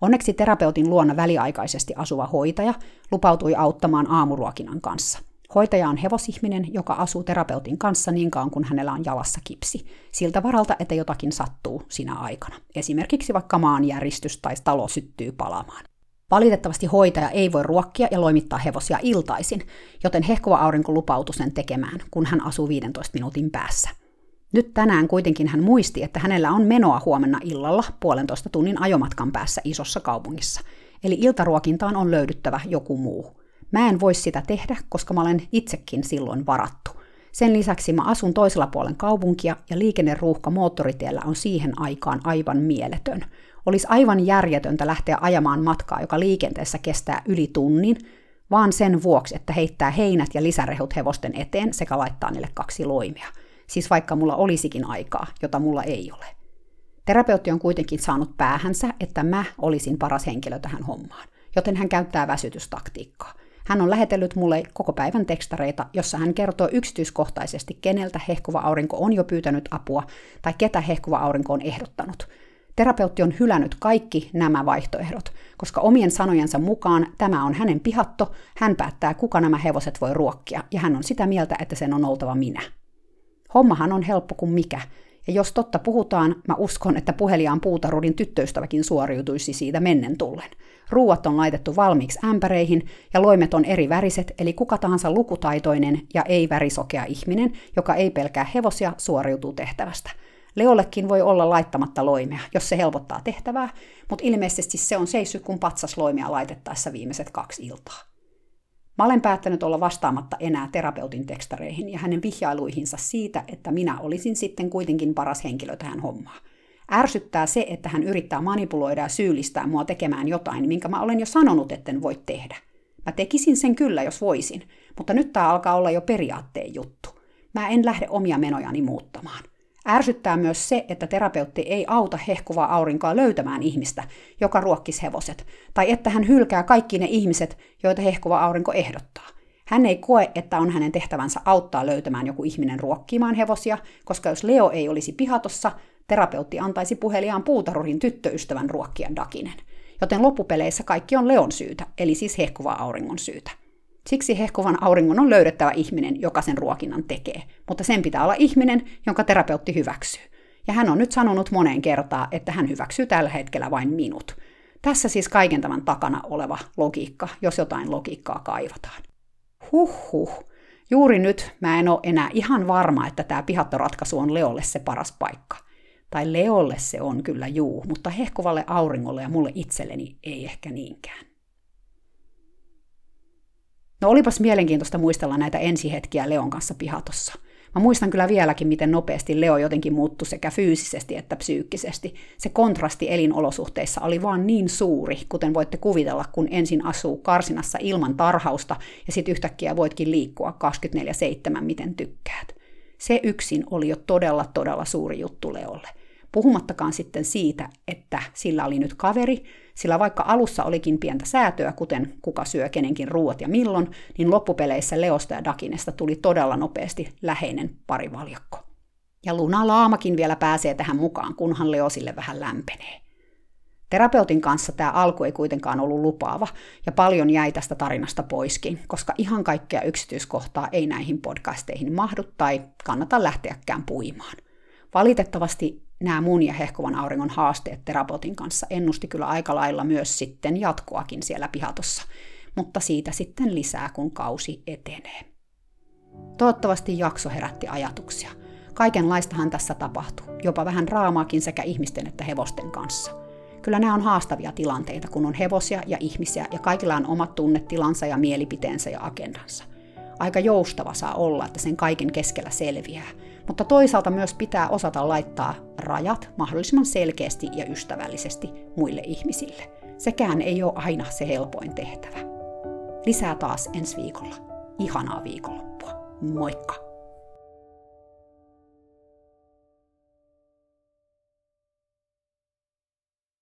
Onneksi terapeutin luona väliaikaisesti asuva hoitaja lupautui auttamaan aamuruokinnan kanssa. Hoitaja on hevosihminen, joka asuu terapeutin kanssa niin kauan kuin hänellä on jalassa kipsi, siltä varalta, että jotakin sattuu sinä aikana. Esimerkiksi vaikka maanjäristys tai talo syttyy palamaan. Valitettavasti hoitaja ei voi ruokkia ja loimittaa hevosia iltaisin, joten hehkuva aurinko lupautui sen tekemään, kun hän asuu 15 minuutin päässä. Nyt tänään kuitenkin hän muisti, että hänellä on menoa huomenna illalla puolentoista tunnin ajomatkan päässä isossa kaupungissa. Eli iltaruokintaan on löydyttävä joku muu. Mä en voi sitä tehdä, koska mä olen itsekin silloin varattu. Sen lisäksi mä asun toisella puolen kaupunkia ja liikenneruuhka moottoritiellä on siihen aikaan aivan mieletön. Olisi aivan järjetöntä lähteä ajamaan matkaa, joka liikenteessä kestää yli tunnin, vaan sen vuoksi, että heittää heinät ja lisärehut hevosten eteen sekä laittaa niille kaksi loimia. Siis vaikka mulla olisikin aikaa, jota mulla ei ole. Terapeutti on kuitenkin saanut päähänsä, että mä olisin paras henkilö tähän hommaan, joten hän käyttää väsytystaktiikkaa. Hän on lähetellyt mulle koko päivän tekstareita, jossa hän kertoo yksityiskohtaisesti, keneltä hehkuva aurinko on jo pyytänyt apua tai ketä hehkuva aurinko on ehdottanut – Terapeutti on hylännyt kaikki nämä vaihtoehdot, koska omien sanojensa mukaan tämä on hänen pihatto, hän päättää kuka nämä hevoset voi ruokkia, ja hän on sitä mieltä, että sen on oltava minä. Hommahan on helppo kuin mikä, ja jos totta puhutaan, mä uskon, että puheliaan puutarudin tyttöystäväkin suoriutuisi siitä mennen tullen. Ruuat on laitettu valmiiksi ämpäreihin ja loimet on eri väriset, eli kuka tahansa lukutaitoinen ja ei värisokea ihminen, joka ei pelkää hevosia, suoriutuu tehtävästä – Leollekin voi olla laittamatta loimea, jos se helpottaa tehtävää, mutta ilmeisesti se on seissyt kun patsas loimia laitettaessa viimeiset kaksi iltaa. Mä olen päättänyt olla vastaamatta enää terapeutin tekstareihin ja hänen vihjailuihinsa siitä, että minä olisin sitten kuitenkin paras henkilö tähän hommaan. Ärsyttää se, että hän yrittää manipuloida ja syyllistää mua tekemään jotain, minkä mä olen jo sanonut, etten voi tehdä. Mä tekisin sen kyllä, jos voisin, mutta nyt tää alkaa olla jo periaatteen juttu. Mä en lähde omia menojani muuttamaan. Ärsyttää myös se, että terapeutti ei auta hehkuvaa aurinkoa löytämään ihmistä, joka ruokkisi hevoset, tai että hän hylkää kaikki ne ihmiset, joita hehkuva aurinko ehdottaa. Hän ei koe, että on hänen tehtävänsä auttaa löytämään joku ihminen ruokkimaan hevosia, koska jos Leo ei olisi pihatossa, terapeutti antaisi puheliaan puutarurin tyttöystävän ruokkian Dakinen. Joten loppupeleissä kaikki on Leon syytä, eli siis hehkuva auringon syytä. Siksi hehkuvan auringon on löydettävä ihminen, joka sen ruokinnan tekee, mutta sen pitää olla ihminen, jonka terapeutti hyväksyy. Ja hän on nyt sanonut moneen kertaan, että hän hyväksyy tällä hetkellä vain minut. Tässä siis kaiken tämän takana oleva logiikka, jos jotain logiikkaa kaivataan. Huhhuh. Juuri nyt mä en ole enää ihan varma, että tämä pihattoratkaisu on Leolle se paras paikka. Tai Leolle se on kyllä juu, mutta hehkuvalle auringolle ja mulle itselleni ei ehkä niinkään. No olipas mielenkiintoista muistella näitä ensihetkiä Leon kanssa pihatossa. Mä muistan kyllä vieläkin, miten nopeasti Leo jotenkin muuttui sekä fyysisesti että psyykkisesti. Se kontrasti elinolosuhteissa oli vaan niin suuri, kuten voitte kuvitella, kun ensin asuu karsinassa ilman tarhausta ja sitten yhtäkkiä voitkin liikkua 24-7, miten tykkäät. Se yksin oli jo todella, todella suuri juttu Leolle – Puhumattakaan sitten siitä, että sillä oli nyt kaveri, sillä vaikka alussa olikin pientä säätöä, kuten kuka syö kenenkin ruuat ja milloin, niin loppupeleissä Leosta ja Dakinesta tuli todella nopeasti läheinen parivaljakko. Ja Luna Laamakin vielä pääsee tähän mukaan, kunhan Leo sille vähän lämpenee. Terapeutin kanssa tämä alku ei kuitenkaan ollut lupaava, ja paljon jäi tästä tarinasta poiskin, koska ihan kaikkea yksityiskohtaa ei näihin podcasteihin mahdu tai kannata lähteäkään puimaan. Valitettavasti nämä mun ja hehkuvan auringon haasteet terapeutin kanssa ennusti kyllä aika lailla myös sitten jatkoakin siellä pihatossa, mutta siitä sitten lisää, kun kausi etenee. Toivottavasti jakso herätti ajatuksia. Kaikenlaistahan tässä tapahtuu, jopa vähän raamaakin sekä ihmisten että hevosten kanssa. Kyllä nämä on haastavia tilanteita, kun on hevosia ja ihmisiä ja kaikilla on omat tunnetilansa ja mielipiteensä ja agendansa. Aika joustava saa olla, että sen kaiken keskellä selviää – mutta toisaalta myös pitää osata laittaa rajat mahdollisimman selkeästi ja ystävällisesti muille ihmisille. Sekään ei ole aina se helpoin tehtävä. Lisää taas ensi viikolla. Ihanaa viikonloppua. Moikka!